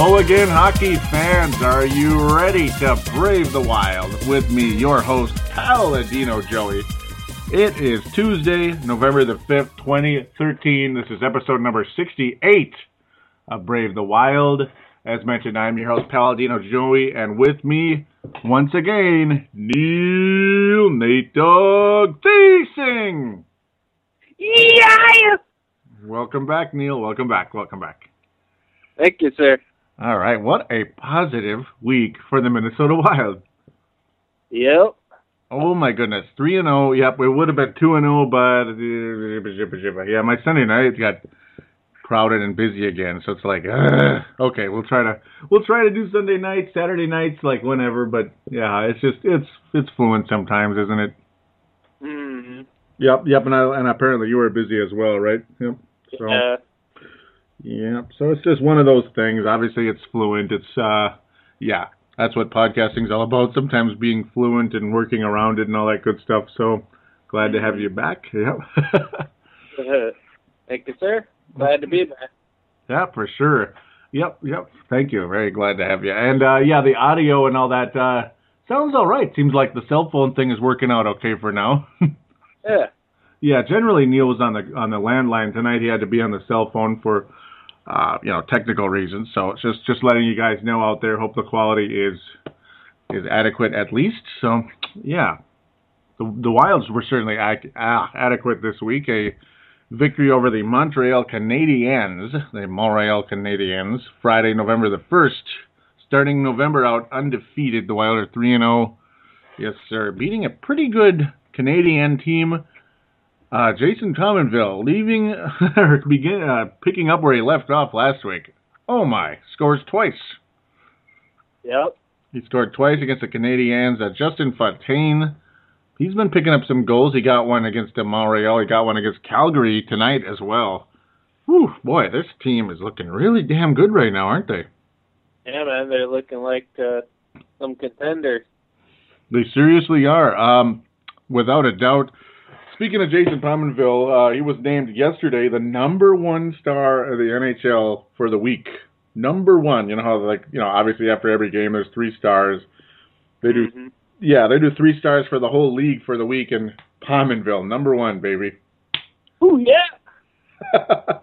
Hello again, hockey fans. Are you ready to brave the wild with me, your host, Paladino Joey? It is Tuesday, November the 5th, 2013. This is episode number 68 of Brave the Wild. As mentioned, I'm your host, Paladino Joey, and with me, once again, Neil Nate Dog Thiesing. Yeah. Welcome back, Neil. Welcome back. Welcome back. Thank you, sir. All right, what a positive week for the Minnesota Wild. Yep. Oh my goodness, three and zero. Yep, it would have been two and zero, but yeah, my Sunday night got crowded and busy again. So it's like, ugh. okay, we'll try to we'll try to do Sunday nights, Saturday nights, like whenever. But yeah, it's just it's it's fluent sometimes, isn't it? Mm-hmm. Yep, yep, and I, and apparently you were busy as well, right? Yep. So, Yeah. Yeah, so it's just one of those things. Obviously, it's fluent. It's uh, yeah, that's what podcasting's all about. Sometimes being fluent and working around it and all that good stuff. So glad to have you back. Yep. Thank you, sir. Glad to be back. yeah, for sure. Yep, yep. Thank you. Very glad to have you. And uh, yeah, the audio and all that uh, sounds all right. Seems like the cell phone thing is working out okay for now. Yeah. Yeah, generally Neil was on the on the landline tonight. He had to be on the cell phone for uh, you know technical reasons. So it's just just letting you guys know out there. Hope the quality is is adequate at least. So yeah, the the Wilds were certainly ac- ah, adequate this week. A victory over the Montreal Canadiens, the Montreal Canadiens, Friday, November the first. Starting November out undefeated. The Wild are three and zero. Yes, sir. Beating a pretty good Canadian team. Uh, Jason Pominville leaving or begin uh, picking up where he left off last week. Oh my! Scores twice. Yep. He scored twice against the Canadiens. Uh, Justin Fontaine, he's been picking up some goals. He got one against Montreal. He got one against Calgary tonight as well. Whew, boy, this team is looking really damn good right now, aren't they? Yeah, man. They're looking like uh, some contenders. They seriously are. Um, without a doubt. Speaking of Jason Pominville, uh, he was named yesterday the number one star of the NHL for the week. Number one. You know how like you know obviously after every game there's three stars. They do Mhm. yeah they do three stars for the whole league for the week and Pominville number one baby. Oh yeah.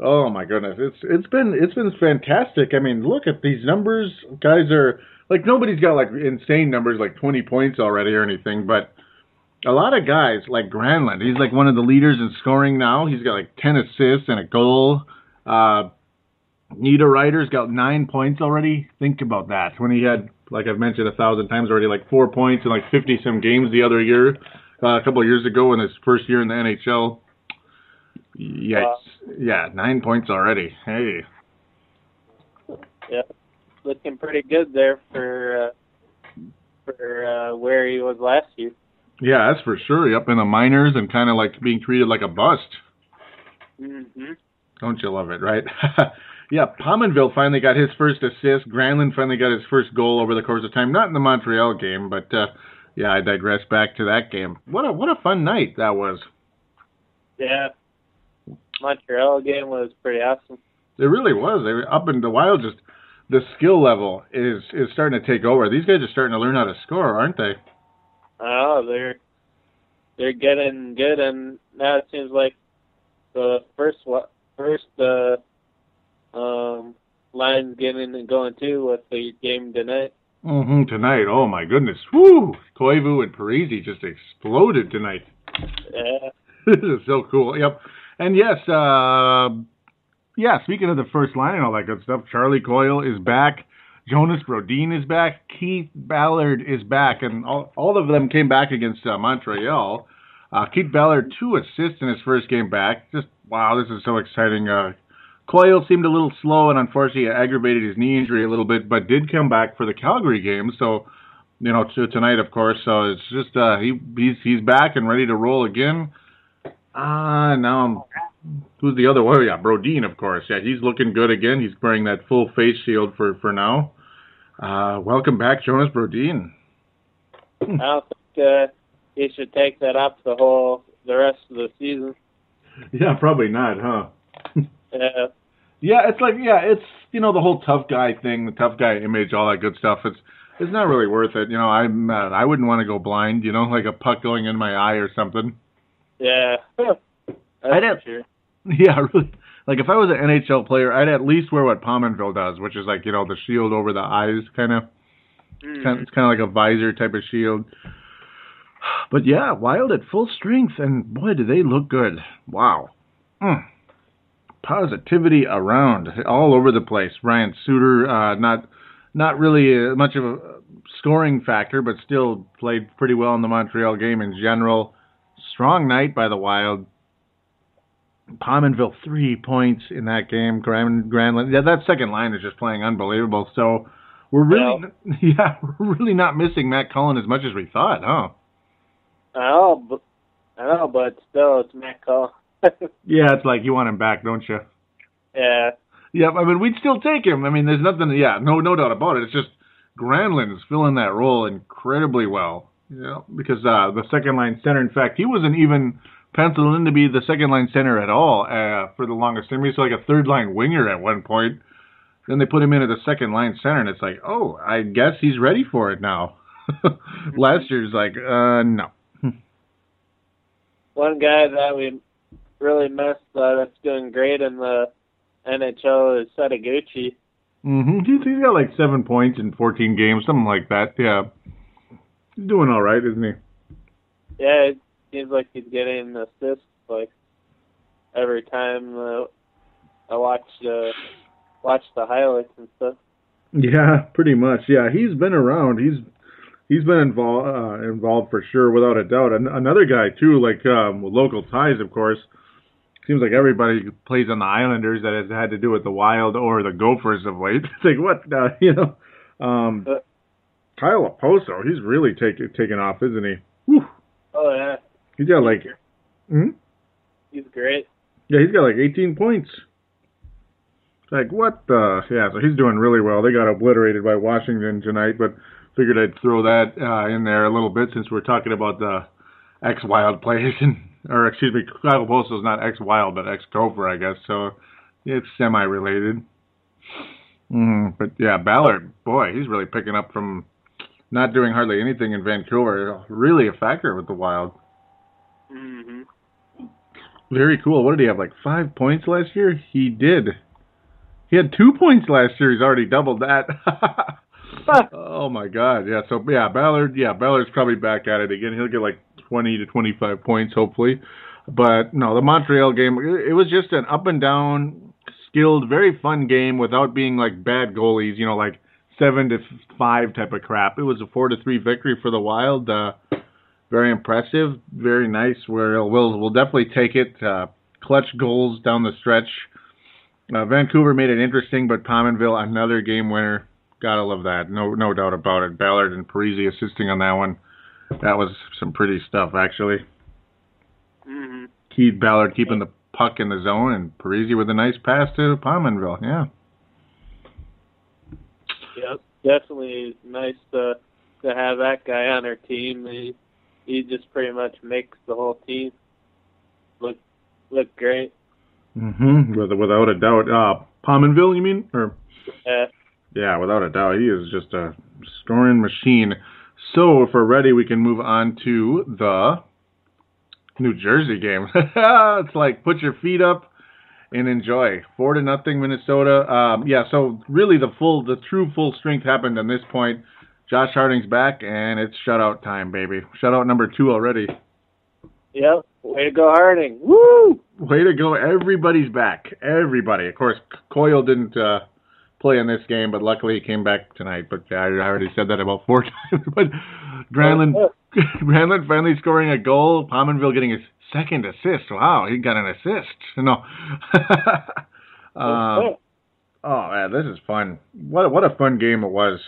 oh my goodness, it's it's been it's been fantastic. I mean, look at these numbers. Guys are like nobody's got like insane numbers like 20 points already or anything, but a lot of guys like Granlund, he's like one of the leaders in scoring now. He's got like 10 assists and a goal. Uh Niederreiter's got nine points already. Think about that. When he had, like I've mentioned a thousand times already, like four points in like 50 some games the other year, uh, a couple of years ago in his first year in the NHL. Yes. Wow. Yeah, nine points already. Hey. Yep. Looking pretty good there for uh, for uh, where he was last year. Yeah, that's for sure. Up in the minors and kind of like being treated like a bust. Mm-hmm. Don't you love it, right? Yeah, Pominville finally got his first assist. Granlund finally got his first goal over the course of time. Not in the Montreal game, but uh, yeah, I digress back to that game. What a what a fun night that was. Yeah. Montreal game was pretty awesome. It really was. They were up in the wild. Just the skill level is is starting to take over. These guys are starting to learn how to score, aren't they? Oh, they're they're getting good, and now it seems like the first first uh, um, line's getting and going too with the game tonight. Mm-hmm. Tonight, oh my goodness, whoo! Koivu and Parise just exploded tonight. Yeah. this is so cool. Yep. And yes, uh, yeah. Speaking of the first line and all that good stuff, Charlie Coyle is back. Jonas Brodin is back. Keith Ballard is back, and all, all of them came back against uh, Montreal. Uh, Keith Ballard two assists in his first game back. Just wow, this is so exciting. Uh, Coyle seemed a little slow, and unfortunately aggravated his knee injury a little bit, but did come back for the Calgary game. So, you know, to tonight, of course. So it's just uh, he he's he's back and ready to roll again. Ah, uh, now I'm. Who's the other one? Oh, yeah, Brodin, of course. Yeah, he's looking good again. He's wearing that full face shield for for now. Uh, welcome back, Jonas Brodin. I don't think uh, he should take that up the whole the rest of the season. Yeah, probably not, huh? Yeah. Yeah, it's like yeah, it's you know the whole tough guy thing, the tough guy image, all that good stuff. It's it's not really worth it. You know, I'm uh, I wouldn't want to go blind. You know, like a puck going in my eye or something. Yeah. I'd have, sure. Yeah, really. Like if I was an NHL player, I'd at least wear what Pominville does, which is like you know the shield over the eyes, kind of. Mm. Kind of, it's kind of like a visor type of shield. But yeah, Wild at full strength, and boy, do they look good! Wow. Mm. Positivity around, all over the place. Ryan Suter, uh, not not really uh, much of a scoring factor, but still played pretty well in the Montreal game in general. Strong night by the Wild. Pominville three points in that game. Grand Granlund, yeah, that second line is just playing unbelievable. So we're really, Well- yeah, we're really not missing Matt Cullen as much as we thought, huh? I know, but I know, but still, it's Matt Cullen. Yeah, it's like you want him back, don't you? yeah. Yeah, I mean we'd still take him. I mean, there's nothing. Yeah, no, no doubt about it. It's just Granlund is filling that role incredibly well. You know, because uh, the second line center, in fact, he wasn't even penciled in to be the second line center at all uh, for the longest time. He's like a third line winger at one point. Then they put him in at the second line center, and it's like, oh, I guess he's ready for it now. Last year's like, uh, no. One guy that we really missed uh, that's doing great in the NHL is Setoguchi. Mm-hmm. He's, he's got like seven points in 14 games, something like that. Yeah, he's doing all right, isn't he? Yeah, seems like he's getting assists like every time uh, I watch uh, watch the highlights and stuff. Yeah, pretty much. Yeah, he's been around. He's he's been involved uh, involved for sure, without a doubt. An- another guy too, like um, with local ties, of course. Seems like everybody plays on the Islanders that has had to do with the Wild or the Gophers of late. It's like what uh, you know. Um, Uh, Kyle Okposo, he's really taking taking off, isn't he? Whew. He's got like, hmm? he's great. yeah, he's got like 18 points. It's Like what the? Yeah, so he's doing really well. They got obliterated by Washington tonight, but figured I'd throw that uh, in there a little bit since we're talking about the ex-Wild players, and or excuse me, Kyle is not ex-Wild but ex-Gopher, I guess. So it's semi-related. Mm, but yeah, Ballard, boy, he's really picking up from not doing hardly anything in Vancouver. Really a factor with the Wild. Hmm Very cool. What did he have? Like five points last year? He did. He had two points last year. He's already doubled that. oh my God! Yeah. So yeah, Ballard. Yeah, Ballard's probably back at it again. He'll get like twenty to twenty-five points, hopefully. But no, the Montreal game. It it was just an up and down, skilled, very fun game without being like bad goalies. You know, like seven to five type of crap. It was a four to three victory for the Wild. Uh, very impressive, very nice. Where we'll we'll definitely take it. Uh, clutch goals down the stretch. Uh, Vancouver made it interesting, but Pominville another game winner. Gotta love that. No no doubt about it. Ballard and Parise assisting on that one. That was some pretty stuff actually. hmm Keith Ballard keeping the puck in the zone and Parise with a nice pass to Pominville. Yeah. Yep, definitely nice to to have that guy on our team. He he just pretty much makes the whole team look look great. Mm-hmm. With, without a doubt. Uh, Pominville, you mean? Or Yeah. yeah, without a doubt, he is just a scoring machine. So if we're ready, we can move on to the New Jersey game. it's like put your feet up and enjoy. Four to nothing, Minnesota. Um, yeah, so really the full, the true full strength happened on this point. Josh Harding's back, and it's shutout time, baby. Shutout number two already. Yep. Way to go, Harding. Woo! Way to go! Everybody's back. Everybody. Of course, Coyle didn't uh, play in this game, but luckily he came back tonight. But I already said that about four times. but Granlund, Granlund finally scoring a goal. Pominville getting his second assist. Wow, he got an assist. No. um, oh man, this is fun. What what a fun game it was.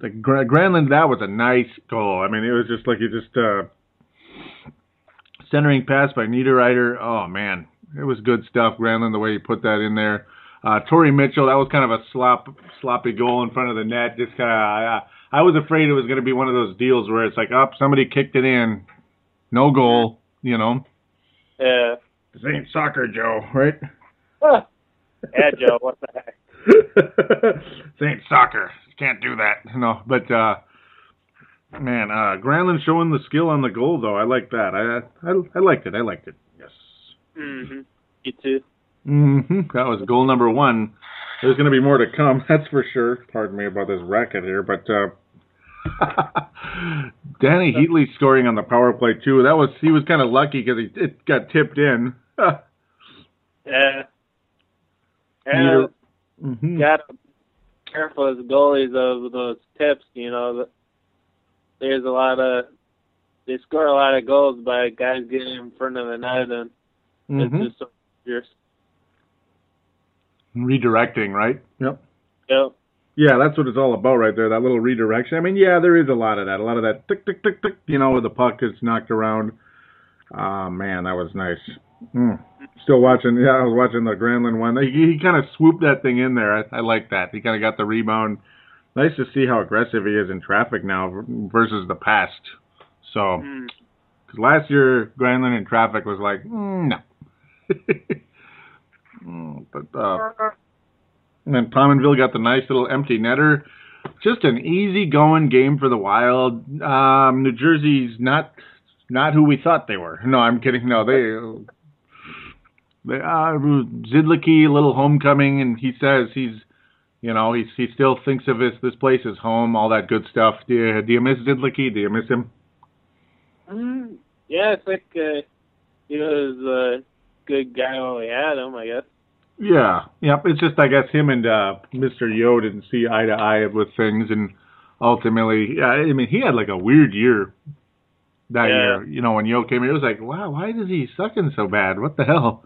The Gra- Granlund, that was a nice goal. I mean, it was just like you just uh, centering pass by Niederreiter. Oh man, it was good stuff. Granlund, the way he put that in there. Uh, Torrey Mitchell, that was kind of a slop, sloppy goal in front of the net. Just kind of, I, I was afraid it was going to be one of those deals where it's like, up, oh, somebody kicked it in, no goal, you know. Yeah. This ain't soccer, Joe, right? yeah, Joe. What the heck? this ain't soccer. You can't do that. No, but uh, man, uh, Granlund showing the skill on the goal though. I like that. I I, I liked it. I liked it. Yes. Mhm. You too. Mm-hmm. That was goal number one. There's going to be more to come, that's for sure. Pardon me about this racket here, but uh, Dany Heatley scoring on the power play too. That was he was kind of lucky because he it got tipped in. yeah. And mm-hmm. got be careful as goalies of those tips. You know, there's a lot of they score a lot of goals by guys getting in front of the net, and mm-hmm. it's just so dangerous redirecting, right? Yep. Yep. Yeah, that's what it's all about right there, that little redirection. I mean, yeah, there is a lot of that. A lot of that tick, tick, tick, tick, you know, where the puck gets knocked around. Oh, man, that was nice. Mm. Still watching, yeah, I was watching the Granlund one. He, he kind of swooped that thing in there. I, I like that. He kind of got the rebound. Nice to see how aggressive he is in traffic now versus the past. So, because mm. last year, Granlund in traffic was like, mm, no. Mm, but uh, and then Pominville got the nice little empty netter. Just an easy going game for the Wild. Um, New Jersey's not not who we thought they were. No, I'm kidding. No, they uh, Zidlicky, little homecoming, and he says he's you know he's he still thinks of this this place as home, all that good stuff. Do you do you miss Zidlicky? Do you miss him? Mm, yeah, I think uh, he was a good guy when we had him. I guess. Yeah, yep. It's just I guess him and uh, Mr. Yeo didn't see eye to eye with things, and ultimately, yeah, I mean, he had like a weird year that yeah. year. You know, when Yeo came here, it was like, wow, why is he sucking so bad? What the hell?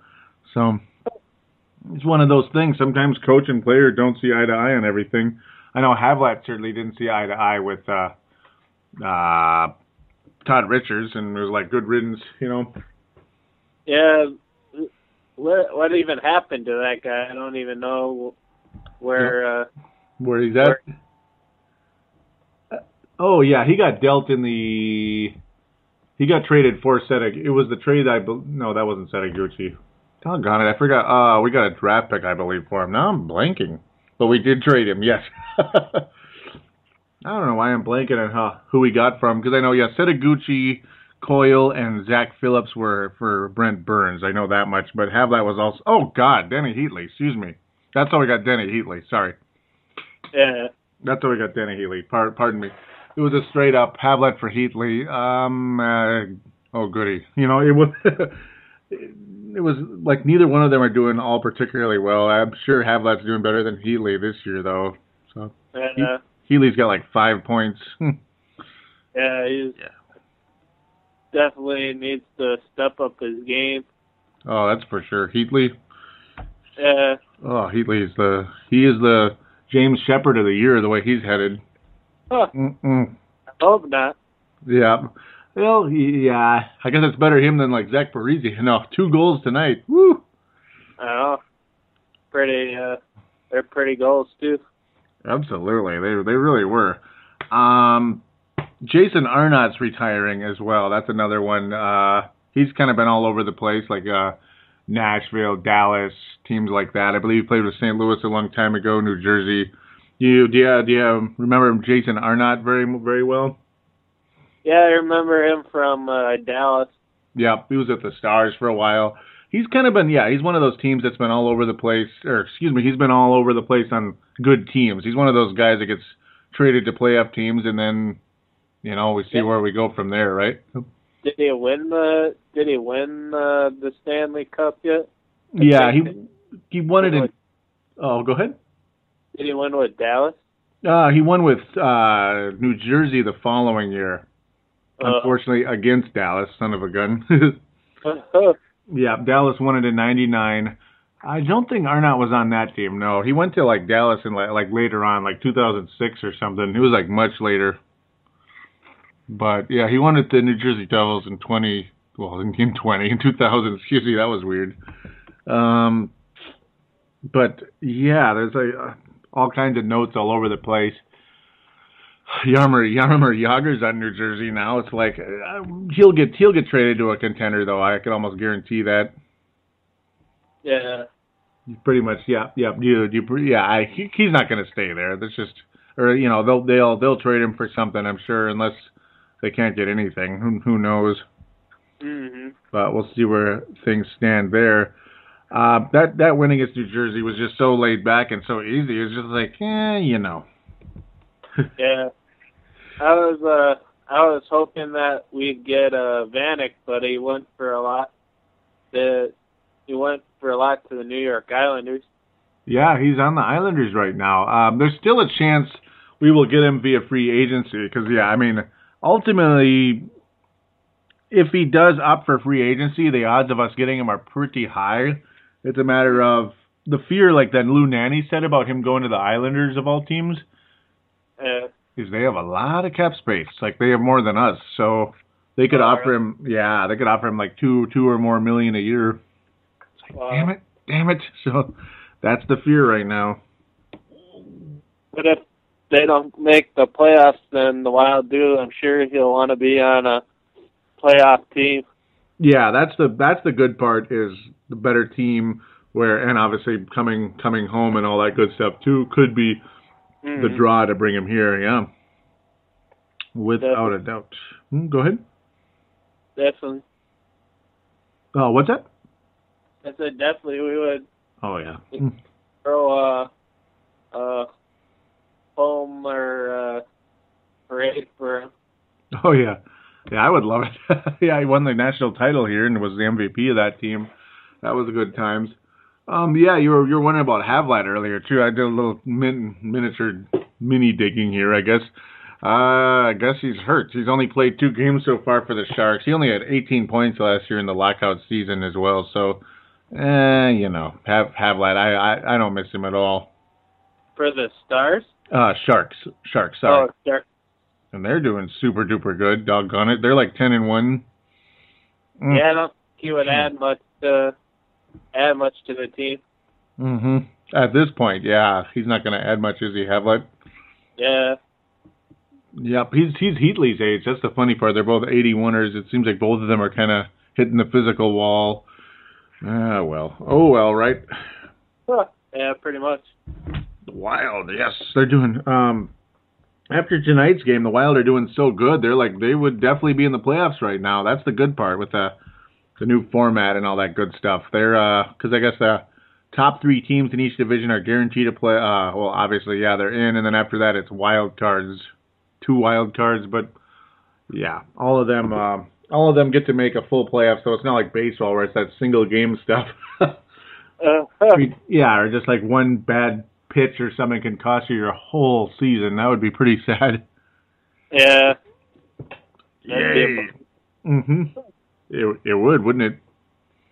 So it's one of those things. Sometimes coach and player don't see eye to eye on everything. I know Havlat certainly didn't see eye to eye with uh, uh, Todd Richards, and it was like good riddance, you know. Yeah, what what even happened to that guy? I don't even know where uh, where he's at. Where... Oh yeah, he got dealt in the. He got traded for Seta. It was the trade I no, that wasn't Setoguchi. Doggone it, I forgot. Uh, we got a draft pick, I believe, for him. Now I'm blanking, but we did trade him. Yes. I don't know why I'm blanking on how, who we got from because I know yeah, Setoguchi Coyle and Zach Phillips were for Brent Burns. I know that much. But Havlat was also. Oh God, Denny Heatley. Excuse me. That's how we got Denny Heatley. Sorry. Yeah. That's how we got Denny Heatley. Par- pardon me. It was a straight up Havlat for Heatley. Um. Uh, oh goody. You know it was. it was like neither one of them are doing all particularly well. I'm sure Havlat's doing better than Heatley this year though. So. Yeah. He- uh, Heatley's got like five points. yeah, he's yeah definitely needs to step up his game. Oh, that's for sure. Heatley. Yeah. Oh, Heatley is the he is the James Sheppard of the year the way he's headed. Huh. Mm-mm. I hope not. Yeah. Well, yeah. I guess it's better him than like Zach Parise. No, two goals tonight. Woo. Know. Pretty. uh They're pretty goals too. Absolutely, they they really were. Um, Jason Arnott's retiring as well. That's another one. Uh, he's kind of been all over the place, like uh, Nashville, Dallas, teams like that. I believe he played with St. Louis a long time ago, New Jersey. You do you, do you remember Jason Arnott very very well? Yeah, I remember him from uh, Dallas. Yeah, he was at the Stars for a while. He's kind of been yeah, he's one of those teams that's been all over the place, or excuse me, he's been all over the place on good teams. He's one of those guys that gets traded to playoff teams, and then you know we see yeah. where we go from there, right? Did he win the Did he win uh, the Stanley Cup yet? Yeah, he he won it in. Oh, go ahead. Did he win with Dallas? Uh, he won with uh, New Jersey the following year. Uh, Unfortunately, against Dallas, son of a gun. yeah, Dallas won it in '99. I don't think Arnott was on that team. No, he went to like Dallas and like, like later on, like 2006 or something. It was like much later. But yeah, he won at the New Jersey Devils in 20. Well, in, in 20 in 2000. Excuse me, that was weird. Um, but yeah, there's a uh, all kinds of notes all over the place. Jaromir Jaromir Jagr's on New Jersey now. It's like uh, he'll get he'll get traded to a contender though. I can almost guarantee that. Yeah. Pretty much, yeah, yeah, you, you, yeah. I, he, he's not going to stay there. That's just, or you know, they'll they'll they'll trade him for something. I'm sure, unless they can't get anything. Who who knows? Mm-hmm. But we'll see where things stand there. Uh, that that win against New Jersey was just so laid back and so easy. It was just like, eh, you know. yeah, I was uh I was hoping that we'd get uh Vanek, but he went for a lot. The he went for a lot to the New York Islanders. Yeah, he's on the Islanders right now. Um, there's still a chance we will get him via free agency because yeah, I mean, ultimately, if he does opt for free agency, the odds of us getting him are pretty high. It's a matter of the fear, like that Lou Nanne said about him going to the Islanders of all teams. Uh, yeah is they have a lot of cap space. Like they have more than us, so they could oh, offer him. Yeah, they could offer him like two, two or more million a year. It's like, wow. damn it, damn it. So that's the fear right now. But if they don't make the playoffs, then the Wild do. I'm sure he'll want to be on a playoff team. Yeah, that's the that's the good part is the better team where and obviously coming coming home and all that good stuff too could be mm-hmm. the draw to bring him here. Yeah, without definitely. a doubt. Mm, go ahead. Definitely. Oh, what's that? I said definitely we would. Oh yeah. Throw a, a home or uh, parade for him. Oh yeah, yeah, I would love it. yeah, he won the national title here and was the MVP of that team. That was a good times. Um, yeah, you were you were wondering about Havlat earlier too. I did a little min, miniature mini digging here, I guess. Uh, I guess he's hurt. He's only played two games so far for the Sharks. He only had 18 points last year in the lockout season as well. So, eh, you know, have Havlat. I, I I don't miss him at all. For the Stars. Uh, Sharks. Sharks. Sorry. Oh, Sharks. And they're doing super duper good. Doggone it, they're like 10 and one. Mm. Yeah, I don't think he would add much. Uh add much to the team. hmm At this point, yeah, he's not going to add much, is he, Havlat? Yeah. Yep, he's he's Heatley's age. That's the funny part. They're both 81ers. It seems like both of them are kind of hitting the physical wall. Ah, well. Oh, well, right? Yeah, pretty much. Wild, yes. They're doing, um, after tonight's game, the Wild are doing so good. They're like, they would definitely be in the playoffs right now. That's the good part with the the new format and all that good stuff. They're uh, because I guess the top three teams in each division are guaranteed to play. Uh, well, obviously, yeah, they're in, and then after that, it's wild cards, two wild cards. But yeah, all of them, uh, all of them get to make a full playoff. So it's not like baseball where it's that single game stuff. uh, yeah, or just like one bad pitch or something can cost you your whole season. That would be pretty sad. Yeah. Yay. Mhm. It it would, wouldn't it?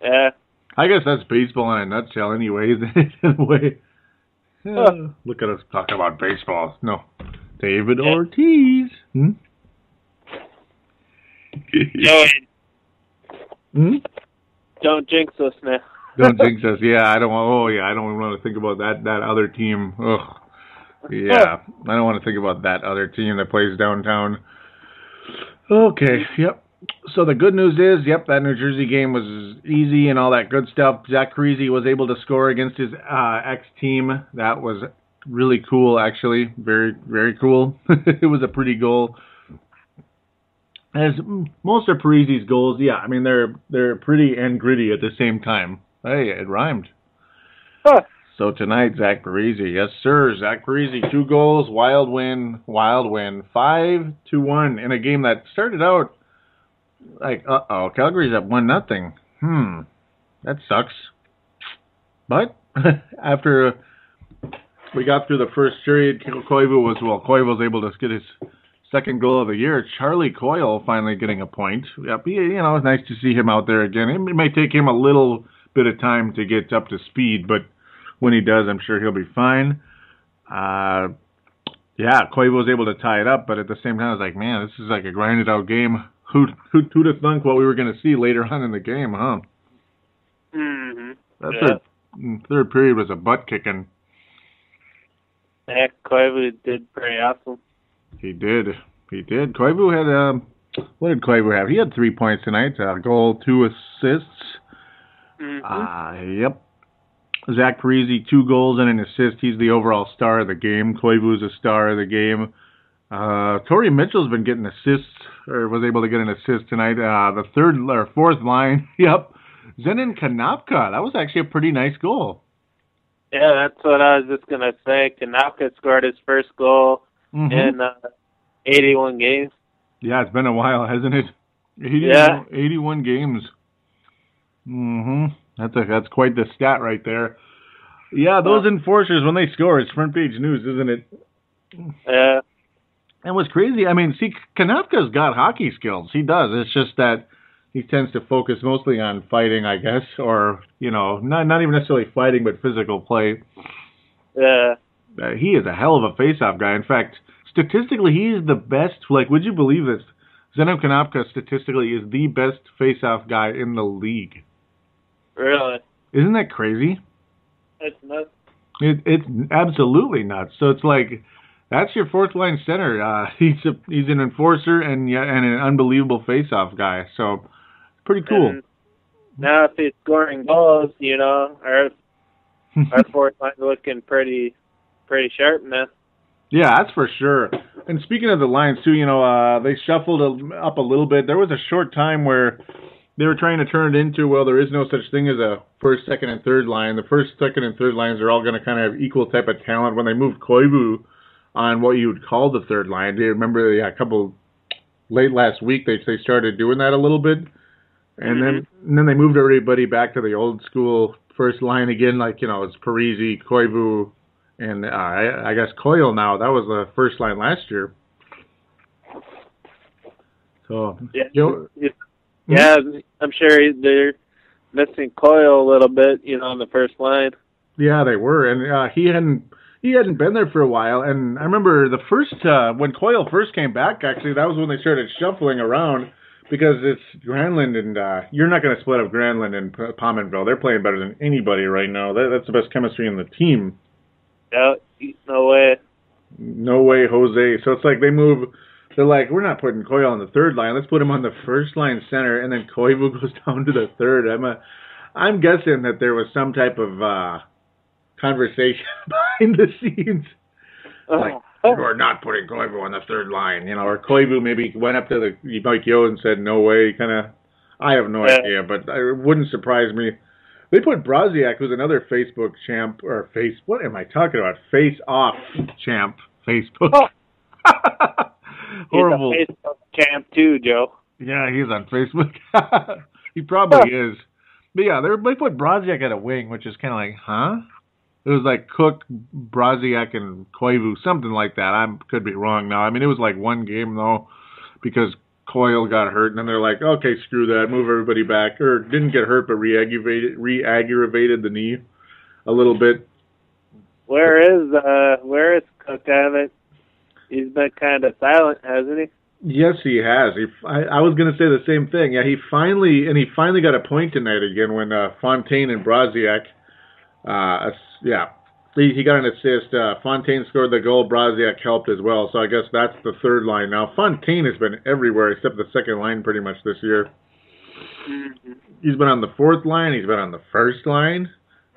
Yeah. I guess that's baseball in a nutshell, anyways. in a way. Huh. Look at us talking about baseball. No, David yeah. Ortiz. Hmm? hmm? Don't jinx us now. don't jinx us. Yeah, I don't. Want, Oh, yeah, I don't want to think about that that other team. Ugh. yeah, I don't want to think about that other team that plays downtown. Okay, yep. So the good news is, yep, that New Jersey game was easy and all that good stuff. Zach Parise was able to score against his uh, ex team. That was really cool, actually. Very, very cool. it was a pretty goal. As most of Parise's goals, yeah, I mean they're they're pretty and gritty at the same time. Hey, it rhymed. Huh. So tonight, Zach Parise, yes sir, Zach Parise, two goals, wild win, wild win, five to one in a game that started out like, uh oh, Calgary's up one nothing. Hmm, that sucks. But after we got through the first period, Koivu was well, Koivu was able to get his second goal of the year. Charlie Coyle finally getting a point. Yep, you know, nice to see him out there again. It may take him a little bit of time to get up to speed, but when he does, I'm sure he'll be fine. Uh, yeah, Koivu was able to tie it up, but at the same time, I was like, man, this is like a grinded out game. Who who who'd have thunk what we were going to see later on in the game, huh? Mm-hmm. That Yeah. third, mm, third period was a butt kicking. Yeah, Koivu did pretty awesome. He did. He did. Koivu had um, what did Koivu have? He had three points tonight. A goal, two assists. Mm-hmm. Ah, yep. Zach Parise, two goals and an assist. He's the overall star of the game. Koivu's a star of the game. Uh, Torrey Mitchell's been getting assists, or was able to get an assist tonight. Uh, the third or fourth line, yep. Zenon Konopka, that was actually a pretty nice goal. yeah, that's what I was just gonna say. Kanapka scored his first goal Mhm. in uh, 81 games. Yeah, it's been a while, hasn't it? 80, Yeah. 81 games. hmm That's a that's quite the stat right there. Yeah, those enforcers when they score, it's front page news, isn't it? Yeah, And what's crazy, I mean, see, Konopka's got hockey skills. He does. It's just that he tends to focus mostly on fighting, I guess, or you know, not not even necessarily fighting, but physical play. yeah. Uh, he is a hell of a face-off guy. In fact, statistically, he's the best. Like, would you believe this? Zeno Kanapka statistically is the best face-off guy in the league. Really, Isn't that crazy? that's nuts. It, it's absolutely nuts. So it's like that's your fourth line center. Uh, he's a, he's an enforcer and yeah, and an unbelievable face-off guy. So pretty cool. And now, if he's scoring goals, you know, our our fourth line's looking pretty pretty sharp now. Yeah, that's for sure. And speaking of the lines too, you know, uh, they shuffled a, up a little bit. There was a short time where they were trying to turn it into well, there is no such thing as a first, second, and third line. The first, second, and third lines are all going to kind of have equal type of talent. When they moved Koivu on what you would call the third line, do you remember yeah, a couple late last week they they started doing that a little bit, and then and then they moved everybody back to the old school first line again, like you know it's Parise, Koivu, and uh, I, I guess Coyle now. That was the first line last year. So Yeah, you know, yeah. I'm sure they're missing Coyle a little bit, you know, on the first line. yeah, they were, and uh, he hadn't he hadn't been there for a while. And I remember the first uh, when Coyle first came back. Actually, that was when they started shuffling around because it's Granlund and uh, you're not going to split up Granlund and P- Pominville. They're playing better than anybody right now. That, that's the best chemistry in the team. Yeah, no way. No way, Jose. So it's like they move. They're like, we're not putting Coyle on the third line. Let's put him on the first line center, and then Koivu goes down to the third. I'm a, I'm guessing that there was some type of uh, conversation behind the scenes. Oh. Like, we're not putting Koivu on the third line, you know, or Koivu maybe went up to the Mike Yeo and said, no way. Kind of, I have no Yeah. idea, but it wouldn't surprise me. They put Brodziak, who's another Facebook champ, or face, what am I talking about? Face off champ, Facebook. Horrible. Oh. He's a Facebook champ too, Joe. Yeah, he's on Facebook. he probably is. But yeah, they they put Brodziak at a wing, which is kind of like, huh? It was like Cooke, Brodziak, and Koivu, something like that. I could be wrong now. I mean, it was like one game though, because Coyle got hurt, and then they're like, okay, screw that, move everybody back, or didn't get hurt, but re-aggravated, re-aggravated the knee a little bit. Where is uh where is Cooke? I haven't he's been kind of silent, hasn't he? Yes, he has. He, I, I was going to say the same thing. Yeah, he finally and he finally got a point tonight again when uh, Fontaine and Brodziak, uh, yeah, he, he got an assist. Uh, Fontaine scored the goal. Brodziak helped as well. So I guess that's the third line now. Fontaine has been everywhere except the second line pretty much this year. Mm-hmm. He's been on the fourth line. He's been on the first line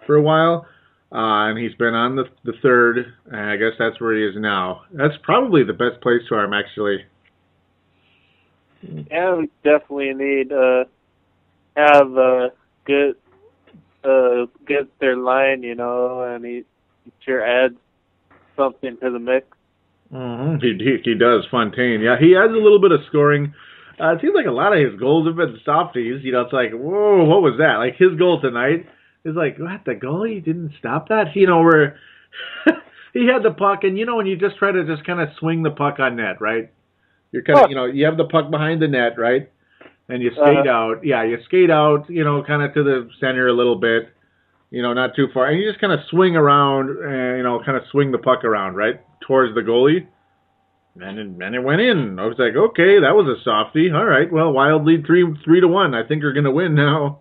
for a while. Uh, and he's been on the the third. And I guess that's where he is now. That's probably the best place for him, actually. Yeah, we definitely need uh have a good uh get their line, you know, and he, he sure adds something to the mix. Mm-hmm. He, he he does Fontaine. Yeah, he adds a little bit of scoring. Uh, it seems like a lot of his goals have been softies. You know, it's like, whoa, what was that? Like his goal tonight is like, what? The goalie didn't stop that? You know, where he had the puck, and you know, when you just try to just kind of swing the puck on net, right? You're kind of, you know, you have the puck behind the net, right? And you skate Uh-huh. out. Yeah, you skate out, you know, kind of to the center a little bit, you know, not too far, and you just kind of swing around, and you know, kind of swing the puck around, right, towards the goalie. And it, and it went in. I was like, okay, that was a softie. All right, well, Wild lead three three to one. I think we're gonna win now.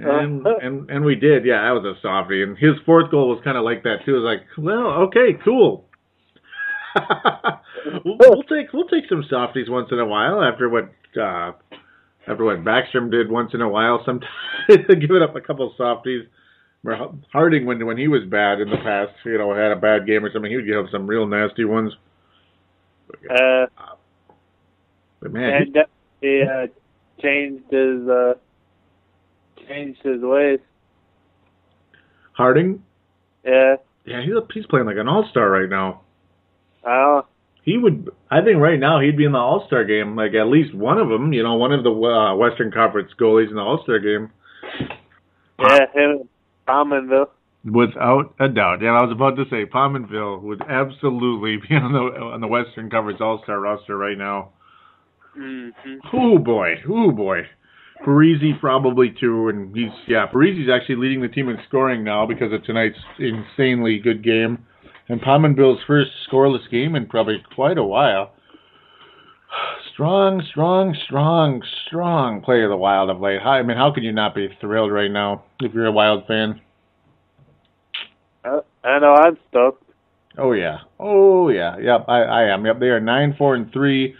And Uh-huh. and and we did. Yeah, that was a softie. And his fourth goal was kind of like that too. It was like, well, okay, cool. we'll, we'll take we'll take some softies once in a while after what uh, after what Backstrom did once in a while. Sometimes give it up a couple softies. Harding, when when he was bad in the past, you know, had a bad game or something, he would give up some real nasty ones. Uh But man, and de- he uh changed his uh changed his ways. Harding, Yeah. yeah, he's he's playing like an all star right now. Don't He would, I think, right now he'd be in the All Star game, like at least one of them. You know, one of the uh, Western Conference goalies in the All Star game, yeah, him Pominville. without a doubt. Yeah, I was about to say Pominville would absolutely be on the on the Western Conference All Star roster right now. Mm-hmm. Oh boy, oh boy. Parise probably too, and he's yeah. Parise's actually leading the team in scoring now because of tonight's insanely good game, and Pominville's first scoreless game in probably quite a while. Strong, strong, strong, strong play of the Wild of late. I mean, how could you not be thrilled right now if you're a Wild fan? I, I know I'm stoked. Oh yeah. Oh yeah. Yep, I, I am. Yep, they are nine, four, and three,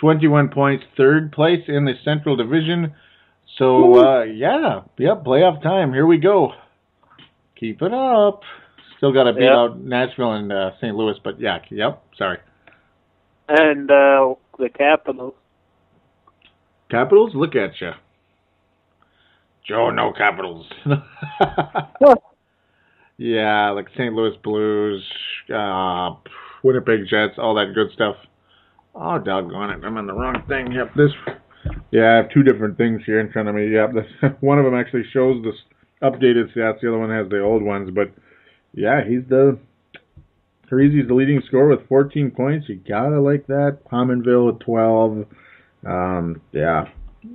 21 points, third place in the Central Division. So uh, yeah, yep, playoff time. Here we go. Keep it up. Still got to beat Yep. out Nashville and uh, St. Louis, but yeah, yep. Sorry. And uh the Capitals. Capitals, look at you. Joe, no Capitals. yeah, like St. Louis Blues, uh, Winnipeg Jets, all that good stuff. Oh, doggone it. I'm on the wrong thing. Yep, this. Yeah, I have two different things here in front of me. Yep, this, one of them actually shows the updated stats. The other one has the old ones. But yeah, he's the. Parise's the leading scorer with 14 points. You gotta like that. Pominville with 12. Um, yeah,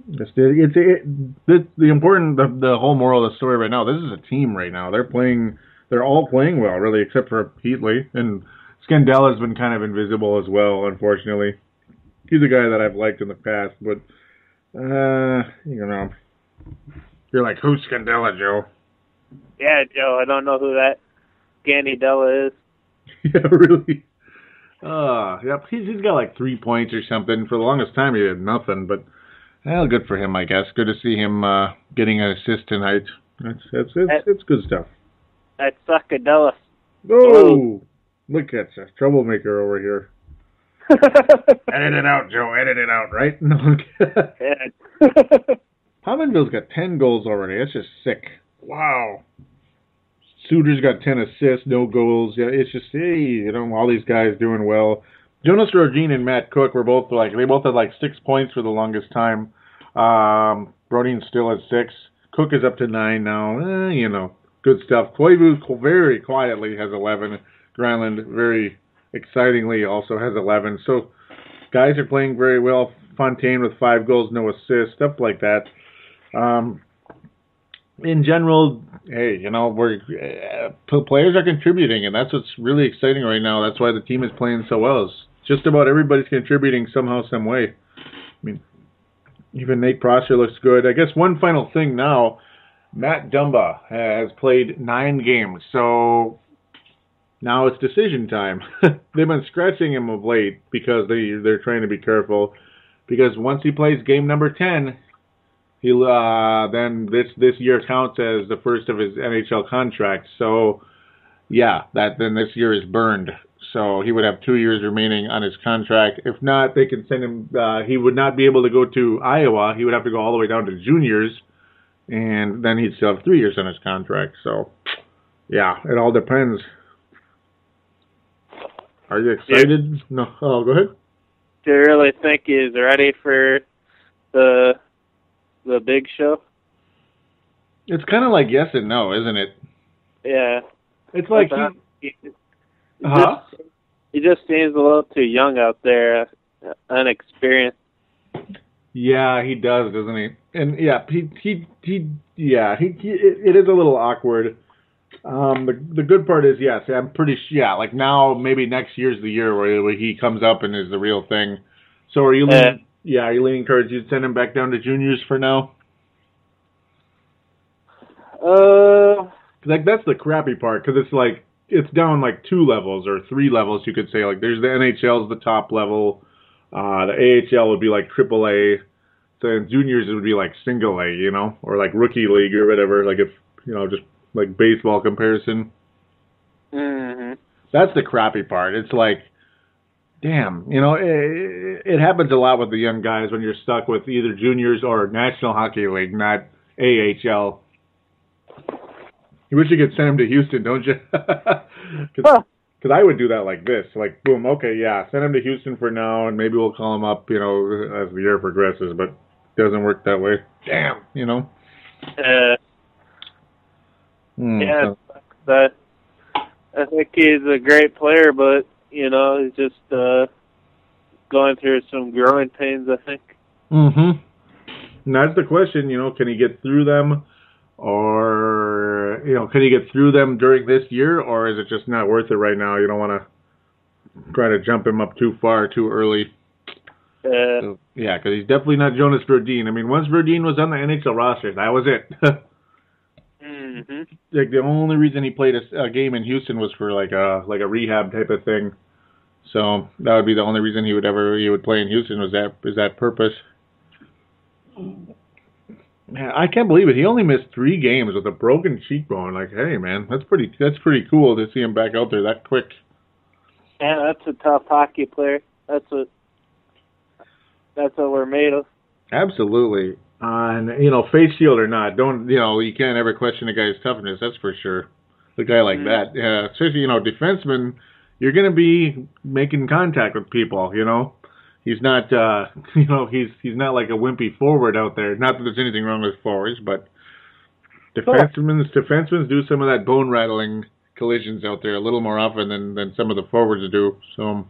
it's it's it, the the important the, the whole moral of the story right now. This is a team right now. They're playing. They're all playing well, really, except for Heatley and Scandella's been kind of invisible as well. Unfortunately, he's a guy that I've liked in the past, but uh, you know, you're like who's Scandella, Joe? Yeah, Joe, I don't know who that Ganny Della is. yeah, really. Uh, yep, he's, he's got like three points or something. For the longest time, he had nothing, but well, good for him, I guess. Good to see him uh, getting an assist tonight. That's that's it's, it's good stuff. That Suckadella. Oh, look at you, troublemaker over here. Edit it out, Joe. Edit it out, right? No. Pominville's got ten goals already. That's just sick. Wow. Suter's got ten assists, no goals. Yeah, it's just hey, you know, all these guys doing well. Jonas Brodin and Matt Cooke were both like they both had like six points for the longest time. Um, still at six. Cooke is up to nine now. Eh, you know, good stuff. Koivu very quietly has eleven. Granlund very excitingly also has eleven. So guys are playing very well. Fontaine with five goals, no assists, stuff like that. Um, in general, hey, you know, we're uh, players are contributing, and that's what's really exciting right now. That's why the team is playing so well. Is just about everybody's contributing somehow, some way. I mean, even Nate Prosser looks good. I guess one final thing now, Matt Dumba has played nine games, so now it's decision time. They've been scratching him of late because they they're trying to be careful. Because once he plays game number ten, he uh, then this this year counts as the first of his NHL contract. So yeah, that then this year is burned. So he would have two years remaining on his contract. If not, they can send him. Uh, he would not be able to go to Iowa. He would have to go all the way down to juniors, and then he'd still have three years on his contract. So yeah, it all depends. Are you excited? Yeah. No. Oh, go ahead. Do you really think he's ready for the the big show? It's kind of like yes and no, isn't it? Yeah. It's like he, he, huh? Just, he just seems a little too young out there, uh, unexperienced. Yeah, he does, doesn't he? And yeah, he he he yeah, he, he it, is a little awkward. Um, the the good part is yes, I'm pretty sure. yeah, like now maybe next year's the year where, he comes up and is the real thing. So are you leaning, uh, yeah, are you leaning towards you send him back down to juniors for now? Uh, like that's the crappy part because it's like it's down like two levels or three levels you could say. Like there's the NHL's the top level, uh, the AHL would be like triple A, then juniors it would be like single A, you know, or like rookie league or whatever. Like if you know just like baseball comparison. Mm-hmm. That's the crappy part. It's like, damn, you know, it, it happens a lot with the young guys when you're stuck with either juniors or National Hockey League, not AHL. You wish you could send him to Houston, don't you? Because huh. Cause I would do that like this, like boom, okay, yeah, send him to Houston for now, and maybe we'll call him up, you know, as the year progresses. But it doesn't work that way. Damn, you know. Uh, mm, yeah, so. that I think he's a great player, but you know, he's just uh going through some growing pains. I think. Mm-hmm. And that's the question. You know, can he get through them? or you know, can he get through them during this year, or is it just not worth it right now? You don't want to try to jump him up too far too early. Uh, so, yeah, because he's definitely not Jonas Brodin. I mean, once Brodin was on the NHL roster, that was it. mm-hmm. Like the only reason he played a, a game in Houston was for like a like a rehab type of thing. So that would be the only reason he would ever he would play in Houston was that is that purpose. Man, I can't believe it. He only missed three games with a broken cheekbone. Like, hey, man, that's pretty. That's pretty cool to see him back out there that quick. Yeah, that's a tough hockey player. That's what. That's what we're made of. Absolutely. And you know, face shield or not, don't you know? You can't ever question a guy's toughness. That's for sure. A guy like mm. that, yeah, especially you know, defenseman, you're going to be making contact with people. You know, he's not uh you know he's he's not like a wimpy forward out there. Not that there's anything wrong with forwards, but defensemen defensemen do some of that bone rattling collisions out there a little more often than than some of the forwards do. So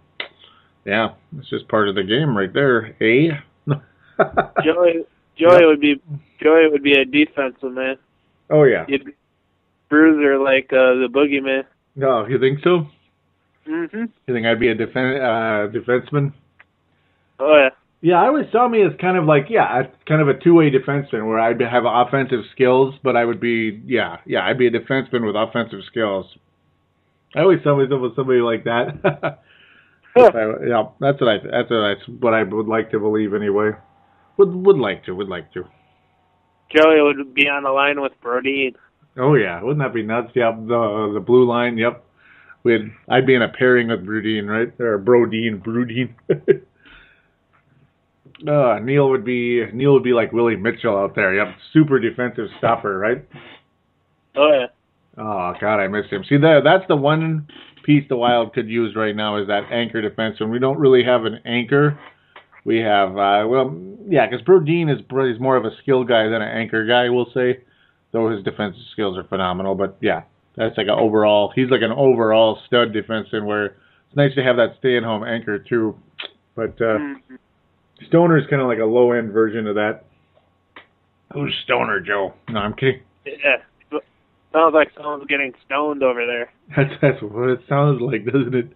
yeah, it's just part of the game right there, eh? Joey Joey would be Joey would be a defensive man. Oh yeah. You'd be bruiser like uh the boogeyman. No, you think so? Mm-hmm. You think I'd be a defen- uh defenseman? Oh yeah. Yeah, I always saw me as kind of like yeah, kind of a two-way defenseman where I'd have offensive skills, but I would be yeah, yeah, I'd be a defenseman with offensive skills. I always saw myself as somebody like that. I, yeah, that's what I that's what I, what I would like to believe anyway. Would would like to would like to. Joey would be on the line with Brody. Oh yeah, wouldn't that be nuts? Yep, the the blue line. Yep, we'd I'd be in a pairing with Brodin, right? Or Brodin, Brodin. Uh, Neil would be Neil would be like Willie Mitchell out there. Yep, super defensive stopper, right? Oh yeah. Oh God, I miss him. See, there, that's the one piece the Wild could use right now is that anchor defense. And we don't really have an anchor. We have, uh, well, yeah, because Brodin is is more of a skill guy than an anchor guy, we'll say. Though his defensive skills are phenomenal, but yeah, that's like an overall. He's like an overall stud defenseman. Where it's nice to have that stay-at-home anchor too. But uh, mm-hmm. Stoner is kind of like a low end version of that. Who's Stoner, Joe? No, I'm kidding. Yeah, sounds like someone's getting stoned over there. That's that's what it sounds like, doesn't it?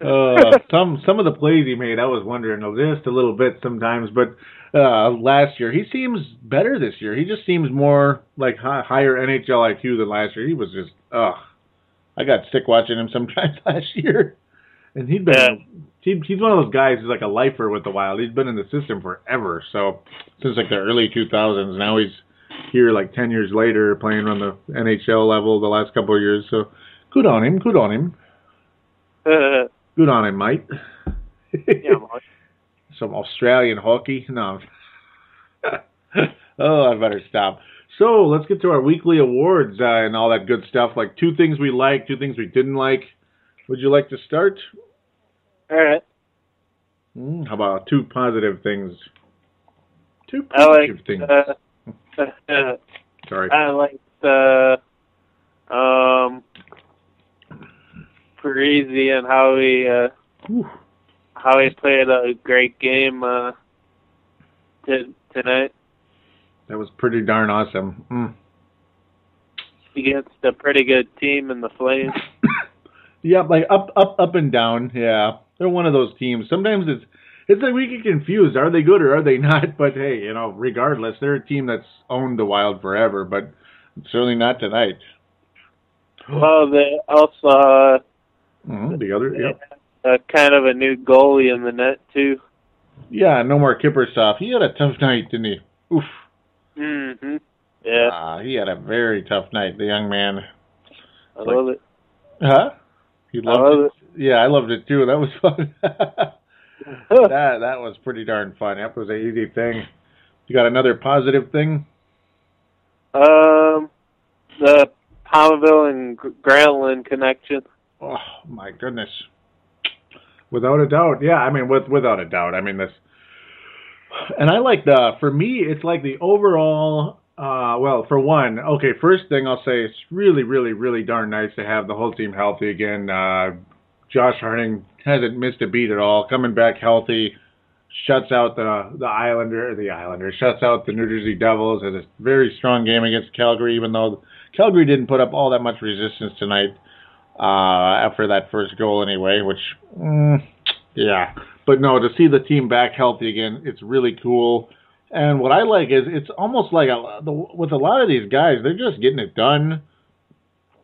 Uh, some some of the plays he made, I was wondering of just a little bit sometimes, but uh, last year he seems better this year. He just seems more like high, higher NHL IQ than last year. He was just ugh, I got sick watching him sometimes last year, and he'd been Yeah. he, he's one of those guys who's like a lifer with the Wild. He's been in the system forever, so since like the early 2000s. Now he's here like 10 years later, playing on the NHL level the last couple of years. So good on him. Good on him. Uh, Good on him, mate. yeah, Mike. Some Australian hockey. No. oh, I better stop. So let's get to our weekly awards uh, and all that good stuff. Like two things we like, two things we didn't like. Would you like to start? All right. Hmm, how about two positive things? Two positive like things. uh, Sorry. I like the um Parise and how he uh Whew. how he played a great game uh t- tonight That was pretty darn awesome. Mm. against a pretty good team in the Flames. Yeah, like up, up, up and down. Yeah, they're one of those teams. Sometimes it's it's like we get confused. Are they good or are they not? But hey, you know, regardless, they're a team that's owned the Wild forever, but certainly not tonight. well, they also uh, Mhm, The other, yeah. uh, kind of a new goalie in the net too. Yeah, no more Kiprusoff. He had a tough night, didn't he? Oof. Mhm. Yeah, Ah, he had a very tough night. The young man. I love it. Huh? He I loved love it. Yeah, I loved it too. That was fun. that that was pretty darn fun. That was an easy thing. You got another positive thing? Um, the Pominville and Gr- Granlund connection. Oh my goodness. Without a doubt, yeah. I mean, with without a doubt. I mean this, and I like the. For me, it's like the overall. Uh, well, for one, okay. First thing I'll say, it's really, really, really darn nice to have the whole team healthy again. Uh, Josh Harding hasn't missed a beat at all. Coming back healthy, shuts out the the Islander, the Islander shuts out the New Jersey Devils. Has a very strong game against Calgary, even though Calgary didn't put up all that much resistance tonight uh, after that first goal anyway, which, mm, yeah. But no, to see the team back healthy again, it's really cool. And what I like is it's almost like a, the, with a lot of these guys, they're just getting it done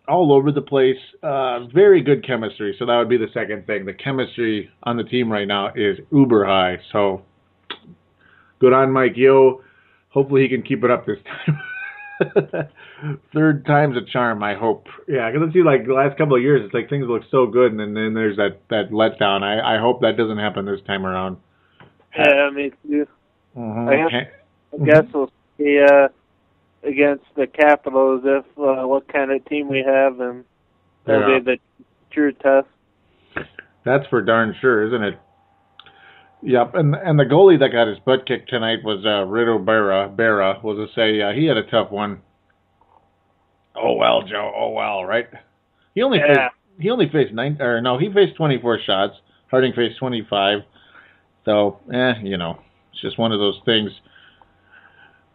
all over the place. Uh, very good chemistry. So that would be the second thing. The chemistry on the team right now is uber high. So good on Mike Yeo. Hopefully he can keep it up this time. Third time's a charm, I hope. Yeah, because it seems like the last couple of years, it's like things look so good, and then, then there's that that letdown. I I hope that doesn't happen this time around. Yeah, me too. Mhm. I guess- I guess we'll see uh, against the Capitals if uh, what kind of team we have, and that'll Yeah. be the true test. That's for darn sure, isn't it? Yep, and and the goalie that got his butt kicked tonight was uh, Reto Berra. Berra was to say uh, he had a tough one. Oh well, Joe. Oh well, right? He only Yeah. faced, he only faced nine or no, he faced twenty four shots. Harding faced twenty five. So, eh, you know, it's just one of those things.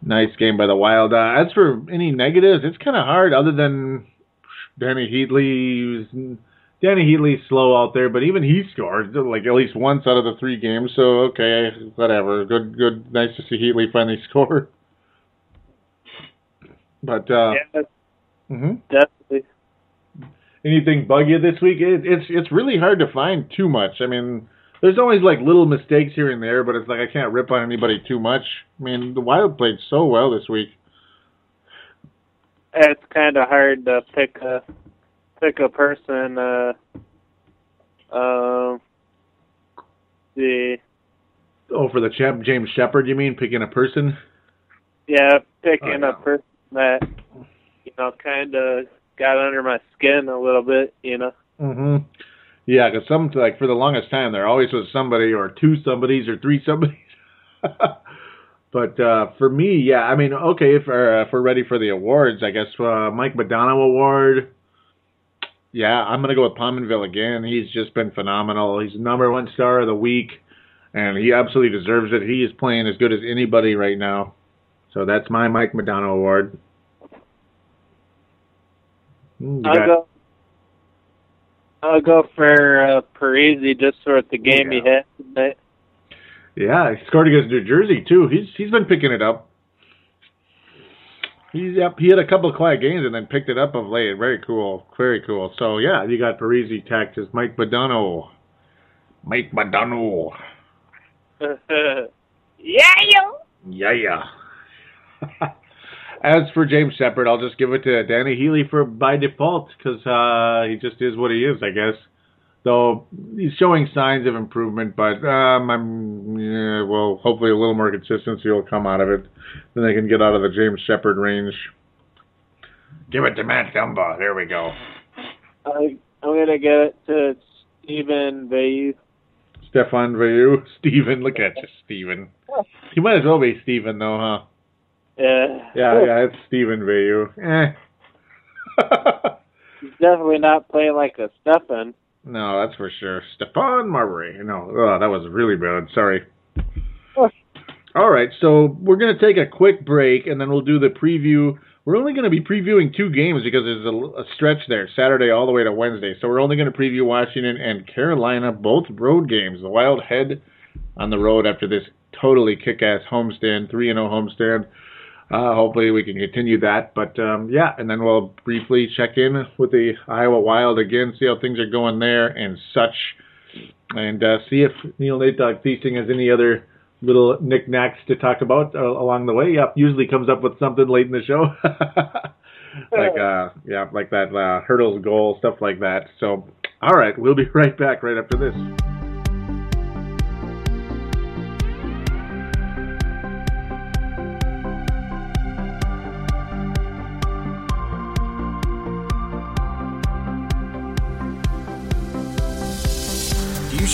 Nice game by the Wild. Uh, as for any negatives, it's kind of hard. Other than Dany Heatley, Dany Heatley's slow out there, but even he scored like at least once out of the three games. So okay, whatever. Good, good. Nice to see Heatley finally score. But uh, yeah, hmm definitely. anything bug you this week? It, it's it's really hard to find too much. I mean, there's always like little mistakes here and there, but it's like I can't rip on anybody too much. I mean, the Wild played so well this week. It's kind of hard to pick a pick a person. Uh, um, the Oh, for the champ, James Sheppard, you mean picking a person? yeah, picking Oh, yeah. a person that you know kind of got under my skin a little bit. You know. hmm Yeah, because some like for the longest time there always was somebody or two somebodies or three somebodies. but uh, for me, yeah, I mean, okay, if, uh, if we're ready for the awards, I guess uh, Mike Modano Award. Yeah, I'm gonna go with Pominville again. He's just been phenomenal. He's the number one star of the week, and he absolutely deserves it. He is playing as good as anybody right now. So that's my Mike Modano Award. You I'll got- go. I'll go for uh, Parise just for the game he had tonight. Yeah, he scored against New Jersey too. He's he's been picking it up. He's yep. He had a couple of quiet games and then picked it up of late. Very cool. Very cool. So yeah, you got Parisi Texas, Mike Badano. Mike Badano. yeah. Yeah, yeah. As for James Sheppard, I'll just give it to Danny Healy for by default because uh, he just is what he is, I guess. Though he's showing signs of improvement, but um, I'm yeah, well, hopefully a little more consistency will come out of it. Then they can get out of the James Sheppard range. Give it to Matt Dumba. There we go. I, I'm gonna get it to Stephen Veilleux. Stefan Veilleux. Steven, look at you, Steven. He might as well be Stephen, though, huh? Yeah. Yeah, yeah, it's Stephen Veilleux. Eh. He's definitely not playing like a Stefan. No, that's for sure. Stefan Marbury. No, oh, that was really bad. Sorry. Oh. All right, so we're going to take a quick break and then we'll do the preview. We're only going to be previewing two games because there's a, a stretch there, Saturday all the way to Wednesday. So we're only going to preview Washington and Carolina, both road games. The Wild head on the road after this totally kick-ass homestand, 3 0 homestand. Uh, hopefully we can continue that. But um, yeah, and then we'll briefly check in with the Iowa Wild again, see how things are going there and such, and uh, see if Neil Nate Dog Feasting has any other little knickknacks to talk about uh, along the way. Yep, usually comes up with something late in the show. like uh yeah, like that uh, hurdles goal, stuff like that. So all right, we'll be right back right after this.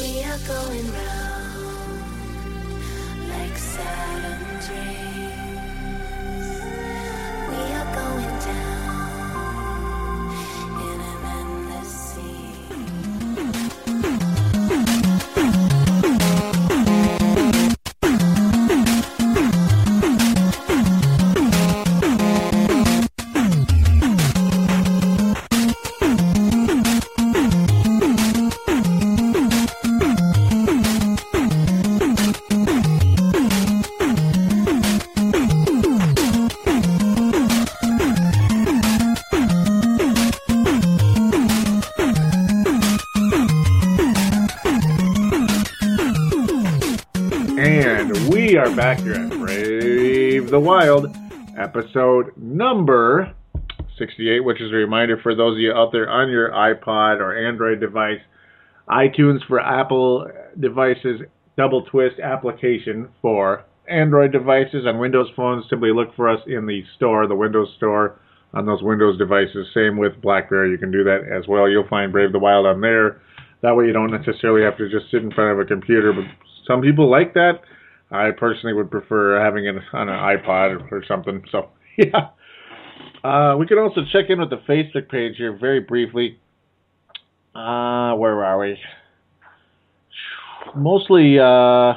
We are going round episode number 68, which is a reminder for those of you out there on your iPod or Android device, iTunes for Apple devices, Double Twist application for Android devices and Windows phones. Simply look for us in the store, the Windows Store, on those Windows devices. Same with BlackBerry, you can do that as well. You'll find Brave the Wild on there. That way you don't necessarily have to just sit in front of a computer, but some people like that. I personally would prefer having it on an iPod or something. So, yeah. Uh, we can also check in with the Facebook page here very briefly. Uh, where are we? Mostly, uh,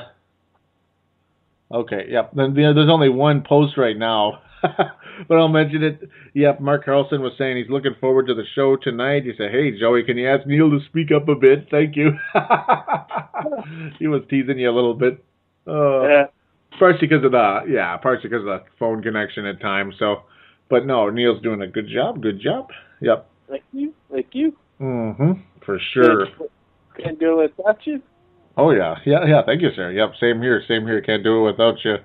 okay, yep. Then There's only one post right now, but I'll mention it. Yep, Mark Carlson was saying he's looking forward to the show tonight. He said, "Hey, Joey, can you ask Neil to speak up a bit? Thank you." he was teasing you a little bit. Uh, Yeah. partially because of the yeah, partially because of the phone connection at times. So, but no, Neil's doing a good job. Good job. Yep. Thank you. Thank you. Mhm. For sure. Can't do it without you. Oh yeah, yeah, yeah. Thank you, sir. Yep, same here. Same here. Can't do it without you.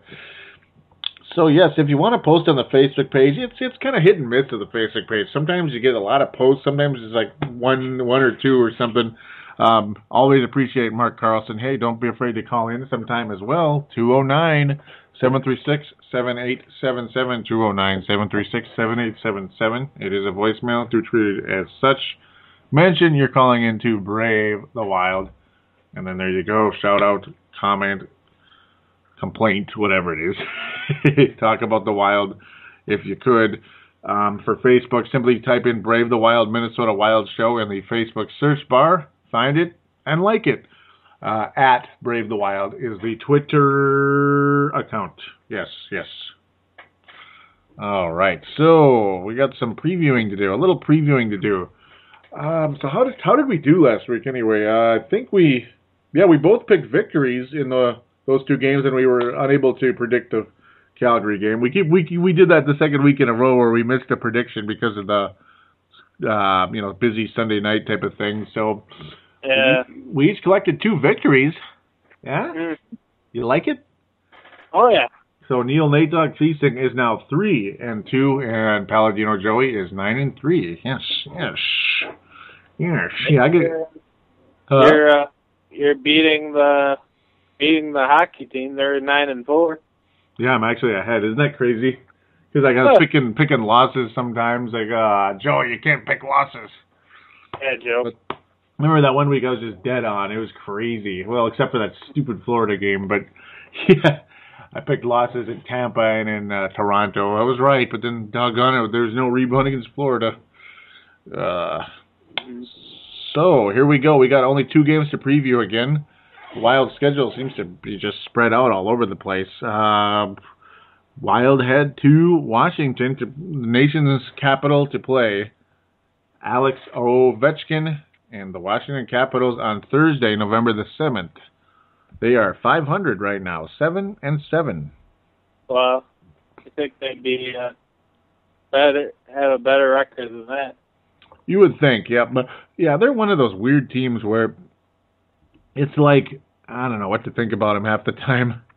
So yes, if you want to post on the Facebook page, it's it's kind of hit and miss of the Facebook page. Sometimes you get a lot of posts. Sometimes it's like one one or two or something. Um, always appreciate Mark Carlson. Hey, don't be afraid to call in sometime as well. 209 736 7877 209 736 7877. It is a voicemail to treat it as such. Mention you're calling into Brave the Wild. And then there you go. Shout out, comment, complaint, whatever it is. Talk about the wild if you could. Um, for Facebook, simply type in Brave the Wild Minnesota Wild Show in the Facebook search bar, find it, and like it. Uh, at Brave the Wild is the Twitter account. Yes, yes. All right, so we got some previewing to do, a little previewing to do. Um, so how did how did we do last week anyway? Uh, I think we, yeah, we both picked victories in the those two games, and we were unable to predict the Calgary game. We keep we we did that the second week in a row where we missed a prediction because of the uh, you know busy Sunday night type of thing. So Yeah. we, we each collected two victories. Yeah, Mm. you like it? Oh yeah. So Neil Nate Dog Feasting is now three and two, and Paladino Joey is nine and three. Yes, yes, yes. Yeah, I get. Uh, You're uh, you're beating the beating the hockey team. They're nine and four. yeah, I'm actually ahead. Isn't that crazy? Because I got Huh. picking picking losses sometimes. Like, uh, Joey, you can't pick losses. Yeah, Joe. But- Remember that one week I was just dead on. It was crazy. Well, except for that stupid Florida game, but yeah, I picked losses in Tampa and in uh, Toronto. I was right, but then doggone it, there's no rebound against Florida. Uh, so here we go. We got only two games to preview again. Wild schedule seems to be just spread out all over the place. Uh, Wild head to Washington, to the nation's capital, to play Alex Ovechkin and the Washington Capitals on Thursday, November the 7th. They are 500 right now, 7 and 7. Well, I think they'd be uh, better have a better record than that. You would think, yeah, but yeah, they're one of those weird teams where it's like I don't know what to think about them half the time.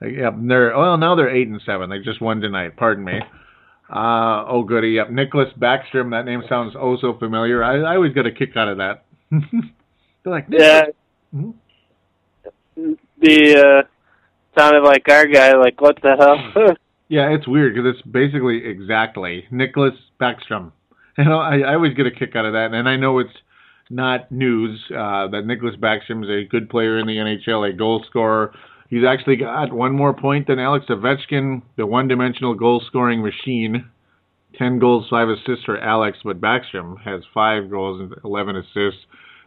Like, Yep, they're well now they're eight and seven. They just won tonight. Pardon me. Uh oh goody. Yep, Nicholas Backstrom. That name sounds oh so familiar. I, I always get a kick out of that. they're like Yeah. Mhm. The uh, sounded like our guy. Like what the hell? Yeah, it's weird because it's basically exactly Nicholas Backstrom. You know, I, I always get a kick out of that, and I know it's not news uh, that Nicholas Backstrom is a good player in the NHL, a goal scorer. He's actually got one more point than Alex Ovechkin, the one-dimensional goal-scoring machine. Ten goals, five assists for Alex, but Backstrom has five goals and eleven assists.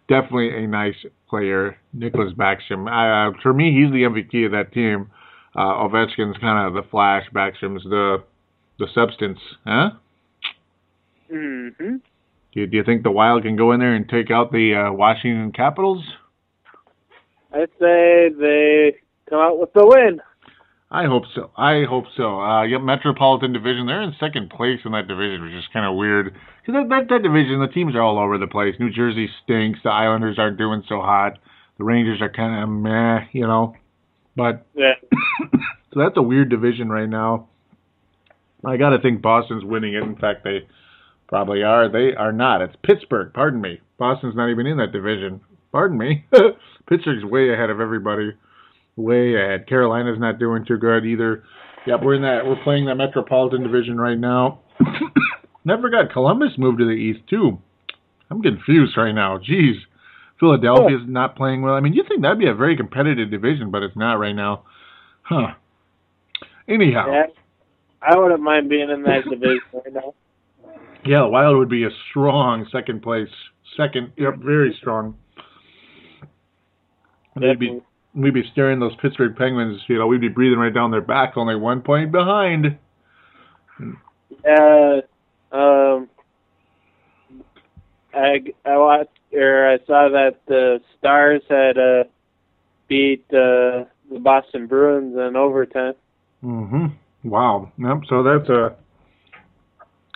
Definitely a nice player, Nicholas Backstrom. Uh, for me, he's the MVP of that team uh, Ovechkin's kind of the flash, Backstrom's the the substance, huh? hmm Do you, do you think the Wild can go in there and take out the uh, Washington Capitals? I'd say they come out with the win. I hope so. I hope so. Uh, yep, Metropolitan Division. They're in second place in that division, which is kind of weird. Because that, that that division, the teams are all over the place. New Jersey stinks. The Islanders aren't doing so hot. The Rangers are kind of meh, you know. But Yeah. so that's a weird division right now. I got to think Boston's winning it. In fact, they probably are. They are not. It's Pittsburgh. Pardon me. Boston's not even in that division. Pardon me. Pittsburgh's way ahead of everybody. Way ahead. Carolina's not doing too good either. Yep, we're in that. We're playing that Metropolitan Division right now. Never forgot Columbus moved to the East too. I'm confused right now. Jeez. Philadelphia's not playing well. I mean, you think that'd be a very competitive division, but it's not right now. Huh. Anyhow, yeah. I wouldn't mind being in that division right now. yeah, the Wild would be a strong second place. Second, yep, very strong. They'd be. We'd be staring those Pittsburgh Penguins. You know, we'd be breathing right down their back, only one point behind. Uh, um, I I watched or I saw that the Stars had uh beat uh, the Boston Bruins in overtime. hmm Wow. Yep. So that's a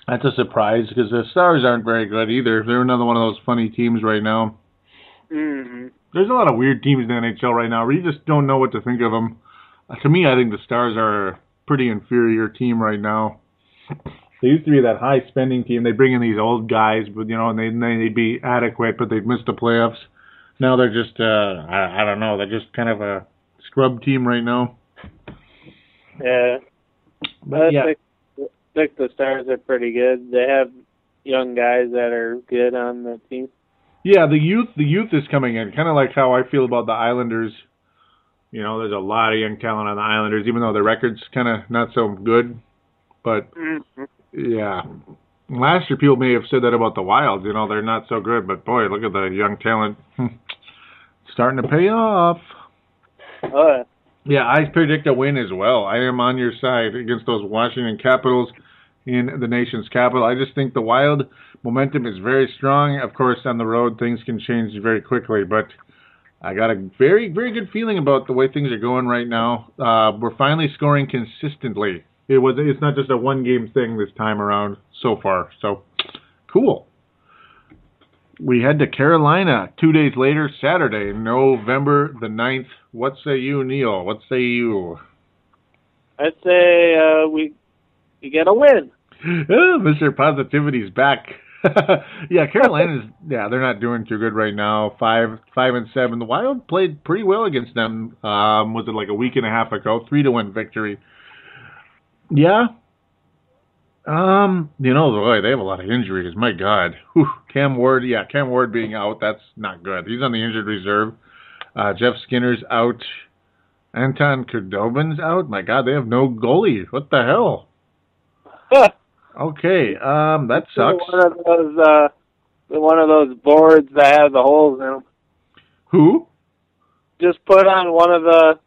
that's a surprise because the Stars aren't very good either. They're another one of those funny teams right now. hmm There's a lot of weird teams in the NHL right now where you just don't know what to think of them. Uh, to me, I think the Stars are a pretty inferior team right now. They used to be that high spending team. They bring in these old guys, but you know, and they they'd be adequate, but they'd miss the playoffs. Now they're just uh I, I don't know, they're just kind of a scrub team right now. Yeah, But I yeah, think, I think the Stars are pretty good. They have young guys that are good on the team. Yeah, the youth the youth is coming in, kind of like how I feel about the Islanders. You know, there's a lot of young talent on the Islanders, even though their record's kind of not so good. But hmm Yeah. Last year, people may have said that about the Wild. You know, they're not so good, but boy, look at the young talent starting to pay off. Oh, Yeah, I predict a win as well. I am on your side against those Washington Capitals in the nation's capital. I just think the Wild momentum is very strong. Of course, on the road, things can change very quickly, but I got a very, very good feeling about the way things are going right now. Uh, we're finally scoring consistently. It was. It's not just a one-game thing this time around so far. So, cool. We head to Carolina two days later, Saturday, November the 9th. What say you, Neil? What say you? I'd say uh, we we get a win. Oh, Mr. Positivity's back. yeah, Carolina's yeah, they're not doing too good right now. Five five and seven. The Wild played pretty well against them. Um, was it like a week and a half ago? Three to one victory. Yeah. Um, you know, boy, they have a lot of injuries. My God. Whew. Cam Ward, yeah, Cam Ward being out, that's not good. He's on the injured reserve. Uh, Jeff Skinner's out. Anton Khudobin's out. My God, they have no goalie. What the hell? Okay, um, that sucks. One of those uh, one of those boards that have the holes in them. Who? Just put on one of the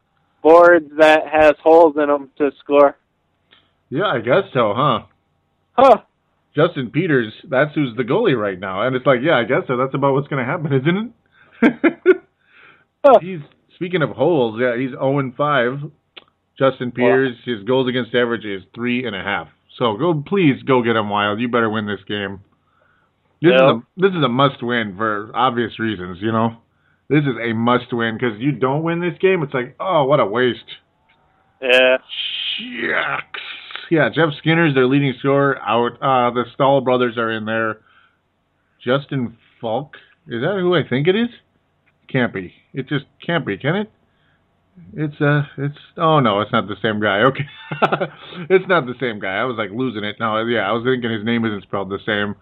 boards that has holes in them to score. Yeah, I guess so, huh? Huh. Justin Peters, that's who's the goalie right now. And it's like, yeah, I guess so. That's about what's going to happen, isn't it? Huh. he's speaking of holes, yeah, he's 0 and 5. Justin Peters, his goals against average is three and a half. So go, please go get him wild. You better win this game. This is a this is a must win for obvious reasons. You know, this is a must win because you don't win this game, it's like, oh, what a waste. Yeah. Shucks. Yeah, Jeff Skinner's their leading scorer out. Uh, the Staal brothers are in there. Justin Falk. Is that who I think it is? Can't be. It just can't be, can it? It's uh it's oh no, it's not the same guy. Okay. it's not the same guy. I was like losing it. No, yeah, I was thinking his name isn't spelled the same.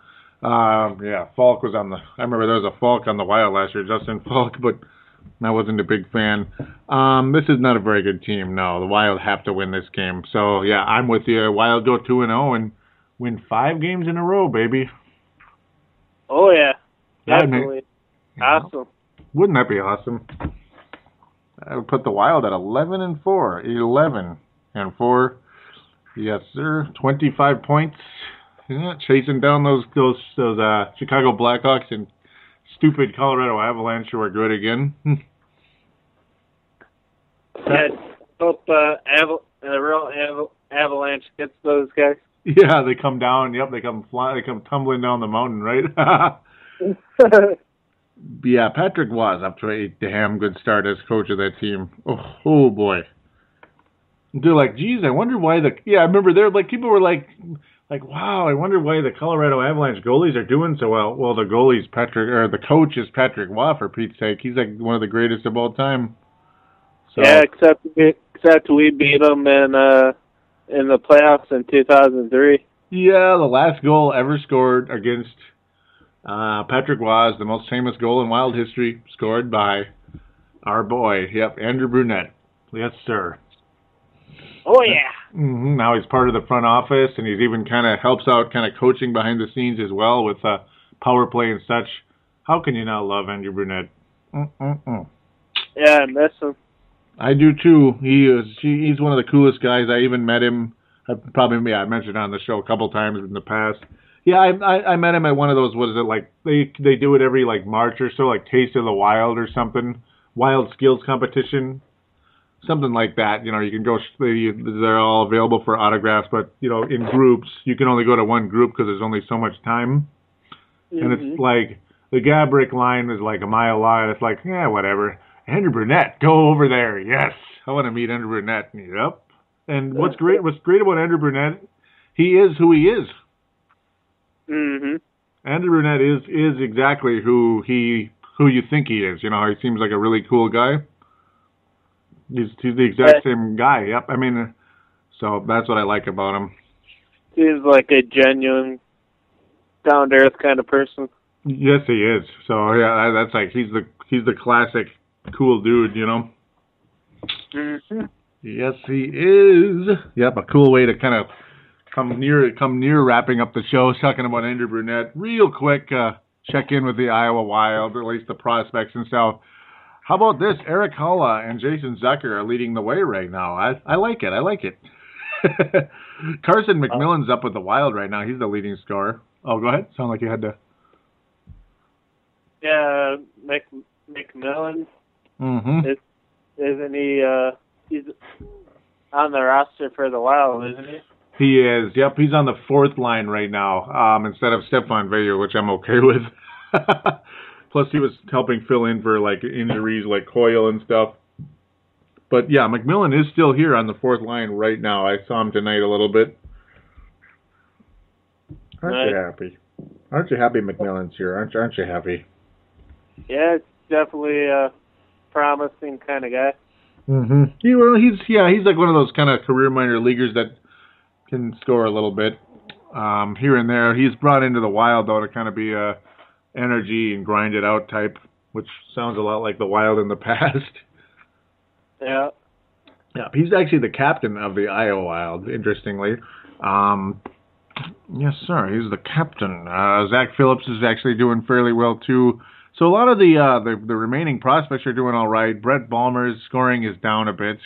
Um yeah, Falk was on the I remember there was a Falk on the Wild last year, Justin Falk, but I wasn't a big fan. Um, this is not a very good team. No, the Wild have to win this game. So yeah, I'm with you. Wild go two and zero and win five games in a row, baby. Oh yeah. That'd make- Definitely. know, Awesome. Wouldn't that be awesome? I would put the Wild at eleven and four. Eleven and four. Yes, sir. Twenty-five points. Yeah, chasing down those those those uh, Chicago Blackhawks and stupid Colorado Avalanche who are good again. Yeah. Hope uh, Aval- the real Aval- Avalanche gets those guys. Yeah, they come down. Yep, they come fly. They come tumbling down the mountain, right? yeah, Patrick was up to a damn good start as coach of that team. Oh, oh boy. They're like, geez, I wonder why the. Yeah, I remember there. Like people were like, like, wow, I wonder why the Colorado Avalanche goalies are doing so well. Well, the goalie's Patrick, or the coach is Patrick Roy for Pete's sake. He's like one of the greatest of all time. So, Yeah, except except we beat them in uh in the playoffs in 2003. Yeah, the last goal ever scored against uh, Patrick was the most famous goal in Wild history, scored by our boy. Yep, Andrew Brunette. Yes, sir. Oh yeah. hmm Now he's part of the front office, and he's even kind of helps out, kind of coaching behind the scenes as well with uh, power play and such. How can you not love Andrew Brunette? Mm-mm-mm. Yeah, I miss him. I do too. He is. He, he's one of the coolest guys. I even met him. I probably yeah, I mentioned on the show a couple times in the past. Yeah, I, I I met him at one of those. What is it like? They they do it every like March or so, like Taste of the Wild or something. Wild Skills competition, something like that. You know, you can go. they- They're all available for autographs, but you know, in groups, you can only go to one group because there's only so much time. And it's mm-hmm. like the Gaborik line is like a mile long. It's like, yeah, whatever. Andrew Brunette, go over there. Yes, I want to meet Andrew Brunette. Yep. And what's great, what's great about Andrew Brunette, he is who he is. Mhm. Andrew Brunette is is exactly who he who you think he is. You know, he seems like a really cool guy. He's he's the exact Yeah. same guy. Yep. I mean, so that's what I like about him. Seems like a genuine, down to earth kind of person. Yes, he is. So yeah, that's like he's the he's the classic cool dude. You know. Mhm. Yes, he is. Yep, a cool way to kind of come near come near wrapping up the show, talking about Andrew Brunette. Real quick, uh, check in with the Iowa Wild, at least the prospects and stuff. How about this? Erik Haula and Jason Zucker are leading the way right now. I I like it. I like it. Carson McMillan's up with the Wild right now. He's the leading scorer. Oh, go ahead. Sound like you had to. Yeah, Mc, McMillan Mm-hmm. is, isn't he? Uh, he's on the roster for the Wild, isn't he? He is. Yep, he's on the fourth line right now um, instead of Stefan Veilleux, which I'm okay with. Plus, he was helping fill in for like injuries like Coyle and stuff. But yeah, McMillan is still here on the fourth line right now. I saw him tonight a little bit. Aren't you happy? Aren't you happy McMillan's here? Aren't you, aren't you happy? Yeah, it's definitely a promising kind of guy. Mm-hmm. He, well, he's yeah, he's like one of those kind of career minor leaguers that can score a little bit um, here and there. He's brought into the Wild though to kind of be a energy and grind it out type, which sounds a lot like the Wild in the past. Yeah. Yeah, he's actually the captain of the Iowa Wild. Interestingly, um, yes, sir, he's the captain. Uh, Zach Phillips is actually doing fairly well too. So a lot of the uh, the, the remaining prospects are doing all right. Brett Bulmer's scoring is down a bit.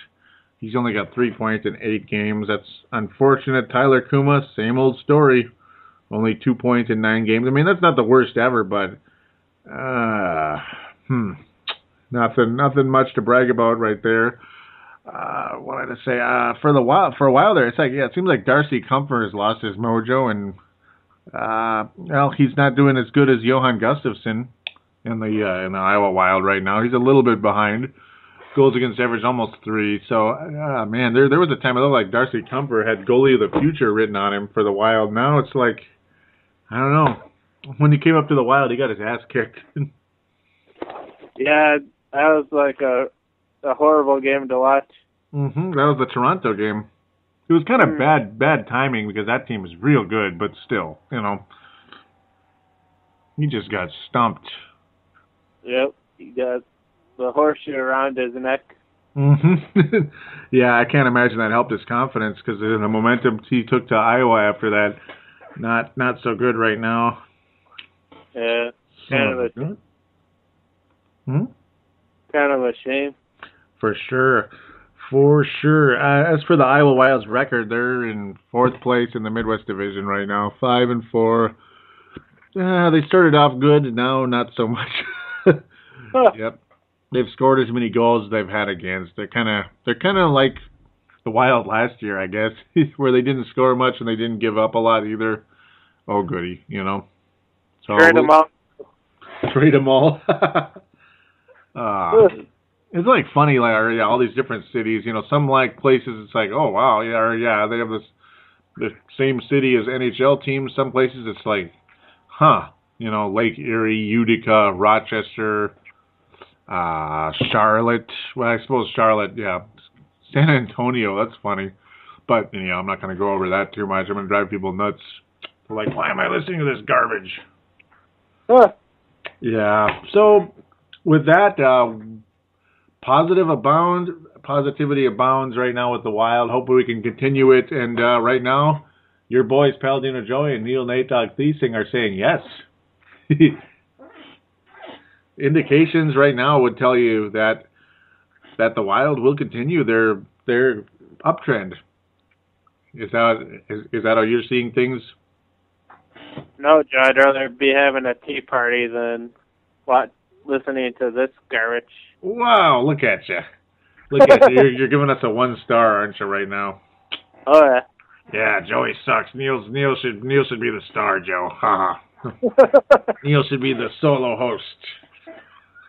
He's only got three points in eight games. That's unfortunate. Tyler Cuma, same old story. Only two points in nine games. I mean, that's not the worst ever, but uh, hmm, nothing, nothing much to brag about right there. Uh, what did I say? Uh, for the while, for a while there, it's like yeah, it seems like Darcy Kuemper has lost his mojo, and uh, well, he's not doing as good as Johan Gustafsson in the uh, in the Iowa Wild right now. He's a little bit behind. Goals against average almost three. So, uh, man, there there was a time it looked like Darcy Kuemper had goalie of the future written on him for the Wild. Now it's like, I don't know. When he came up to the Wild, he got his ass kicked. Yeah, that was like a a horrible game to watch. hmm That was the Toronto game. It was kind of Mm. bad bad timing because that team is real good, but still, you know, he just got stumped. Yep, he got the horseshoe around his neck. hmm yeah, I can't imagine that helped his confidence because the momentum he took to Iowa after that, not not so good right now. Yeah, kind of a Hmm? kind of a shame. For sure. For sure. Uh, as for the Iowa Wild's record, they're in fourth place in the Midwest Division right now, five and four. Uh, they started off good, now not so much. Yep, they've scored as many goals as they've had against. They're kind of they're kind of like the Wild last year, I guess, where they didn't score much and they didn't give up a lot either. Oh goody, you know. So Trade him out. trade them all. uh, it's like funny, like or, yeah, all these different cities. You know, some like places it's like, oh wow, yeah, or, yeah, they have this the same city as NHL teams. Some places it's like, huh, you know, Lake Erie, Utica, Rochester, uh, Charlotte. Well, I suppose Charlotte, yeah, San Antonio. That's funny, but you know, I'm not going to go over that too much. I'm going to drive people nuts. They're like, why am I listening to this garbage? Huh. Yeah. So with that, uh, positive abound, positivity abounds right now with the Wild. Hopefully we can continue it. And uh, right now, your boys Paladino Joey and Neil Nate Dog Thiesing are saying yes. Indications right now would tell you that that the Wild will continue their their uptrend. Is that is, is that how you're seeing things? No, Joe, I'd rather be having a tea party than what listening to this garbage. Wow, look at you. Look at you. You're, you're giving us a one star, aren't you, right now? Oh yeah. Yeah, Joey sucks. Neil's Neil should Neil should be the star, Joe. Haha. Neil should be the solo host.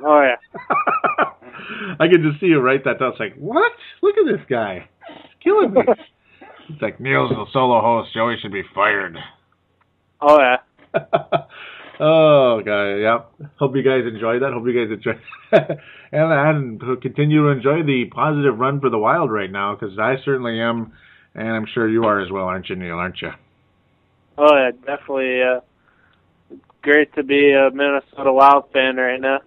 Oh yeah. I can just see you write that down. It's like, what? Look at this guy. He's killing me. It's like Neil's the solo host. Joey should be fired. Oh yeah. oh, God, yep. Hope you guys enjoyed that. Hope you guys enjoy, and and continue to enjoy the positive run for the Wild right now because I certainly am, and I'm sure you are as well, aren't you, Neil? Aren't you? Oh yeah. Definitely. Uh, great to be a Minnesota Wild fan right now.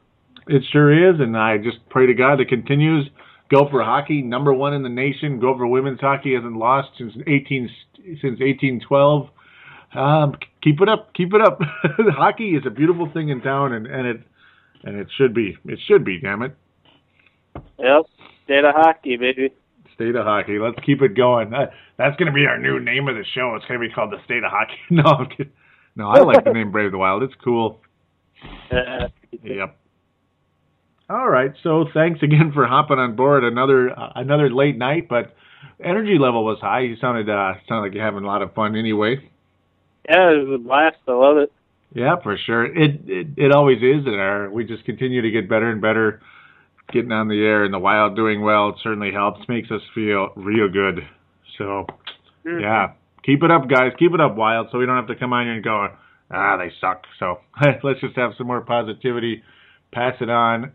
It sure is, and I just pray to God it continues. Gopher hockey, number one in the nation. Gopher women's hockey hasn't lost since 18 since 1812. Um, keep it up, keep it up. hockey is a beautiful thing in town, and, and it and it should be. It should be. Damn it. Yep. State of hockey, baby. State of hockey. Let's keep it going. That, that's going to be our new name of the show. It's going to be called the State of Hockey. No. No, I like the name Brave the Wild. It's cool. Yep. All right. So thanks again for hopping on board another uh, another late night, but energy level was high. You sounded uh, sounded like you're having a lot of fun anyway. yeah, it was a blast. I love it. Yeah, for sure. It it, it always is, and our, we just continue to get better and better. Getting on the air and the wild doing well it certainly helps, makes us feel real good. So, Mhm. yeah, keep it up, guys. Keep it up, wild, so we don't have to come on here and go, ah, they suck. So let's just have some more positivity, pass it on,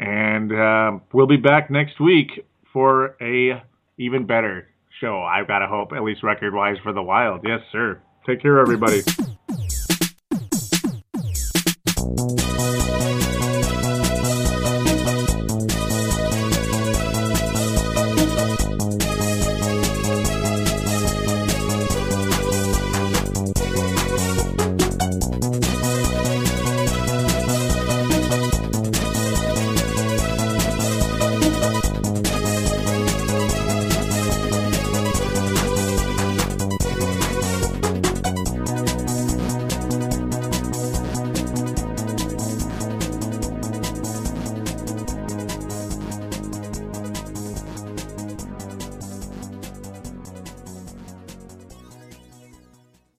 and um, we'll be back next week for a even better show. I've got to hope, at least record wise, for the wild. Yes, sir. Take care, everybody.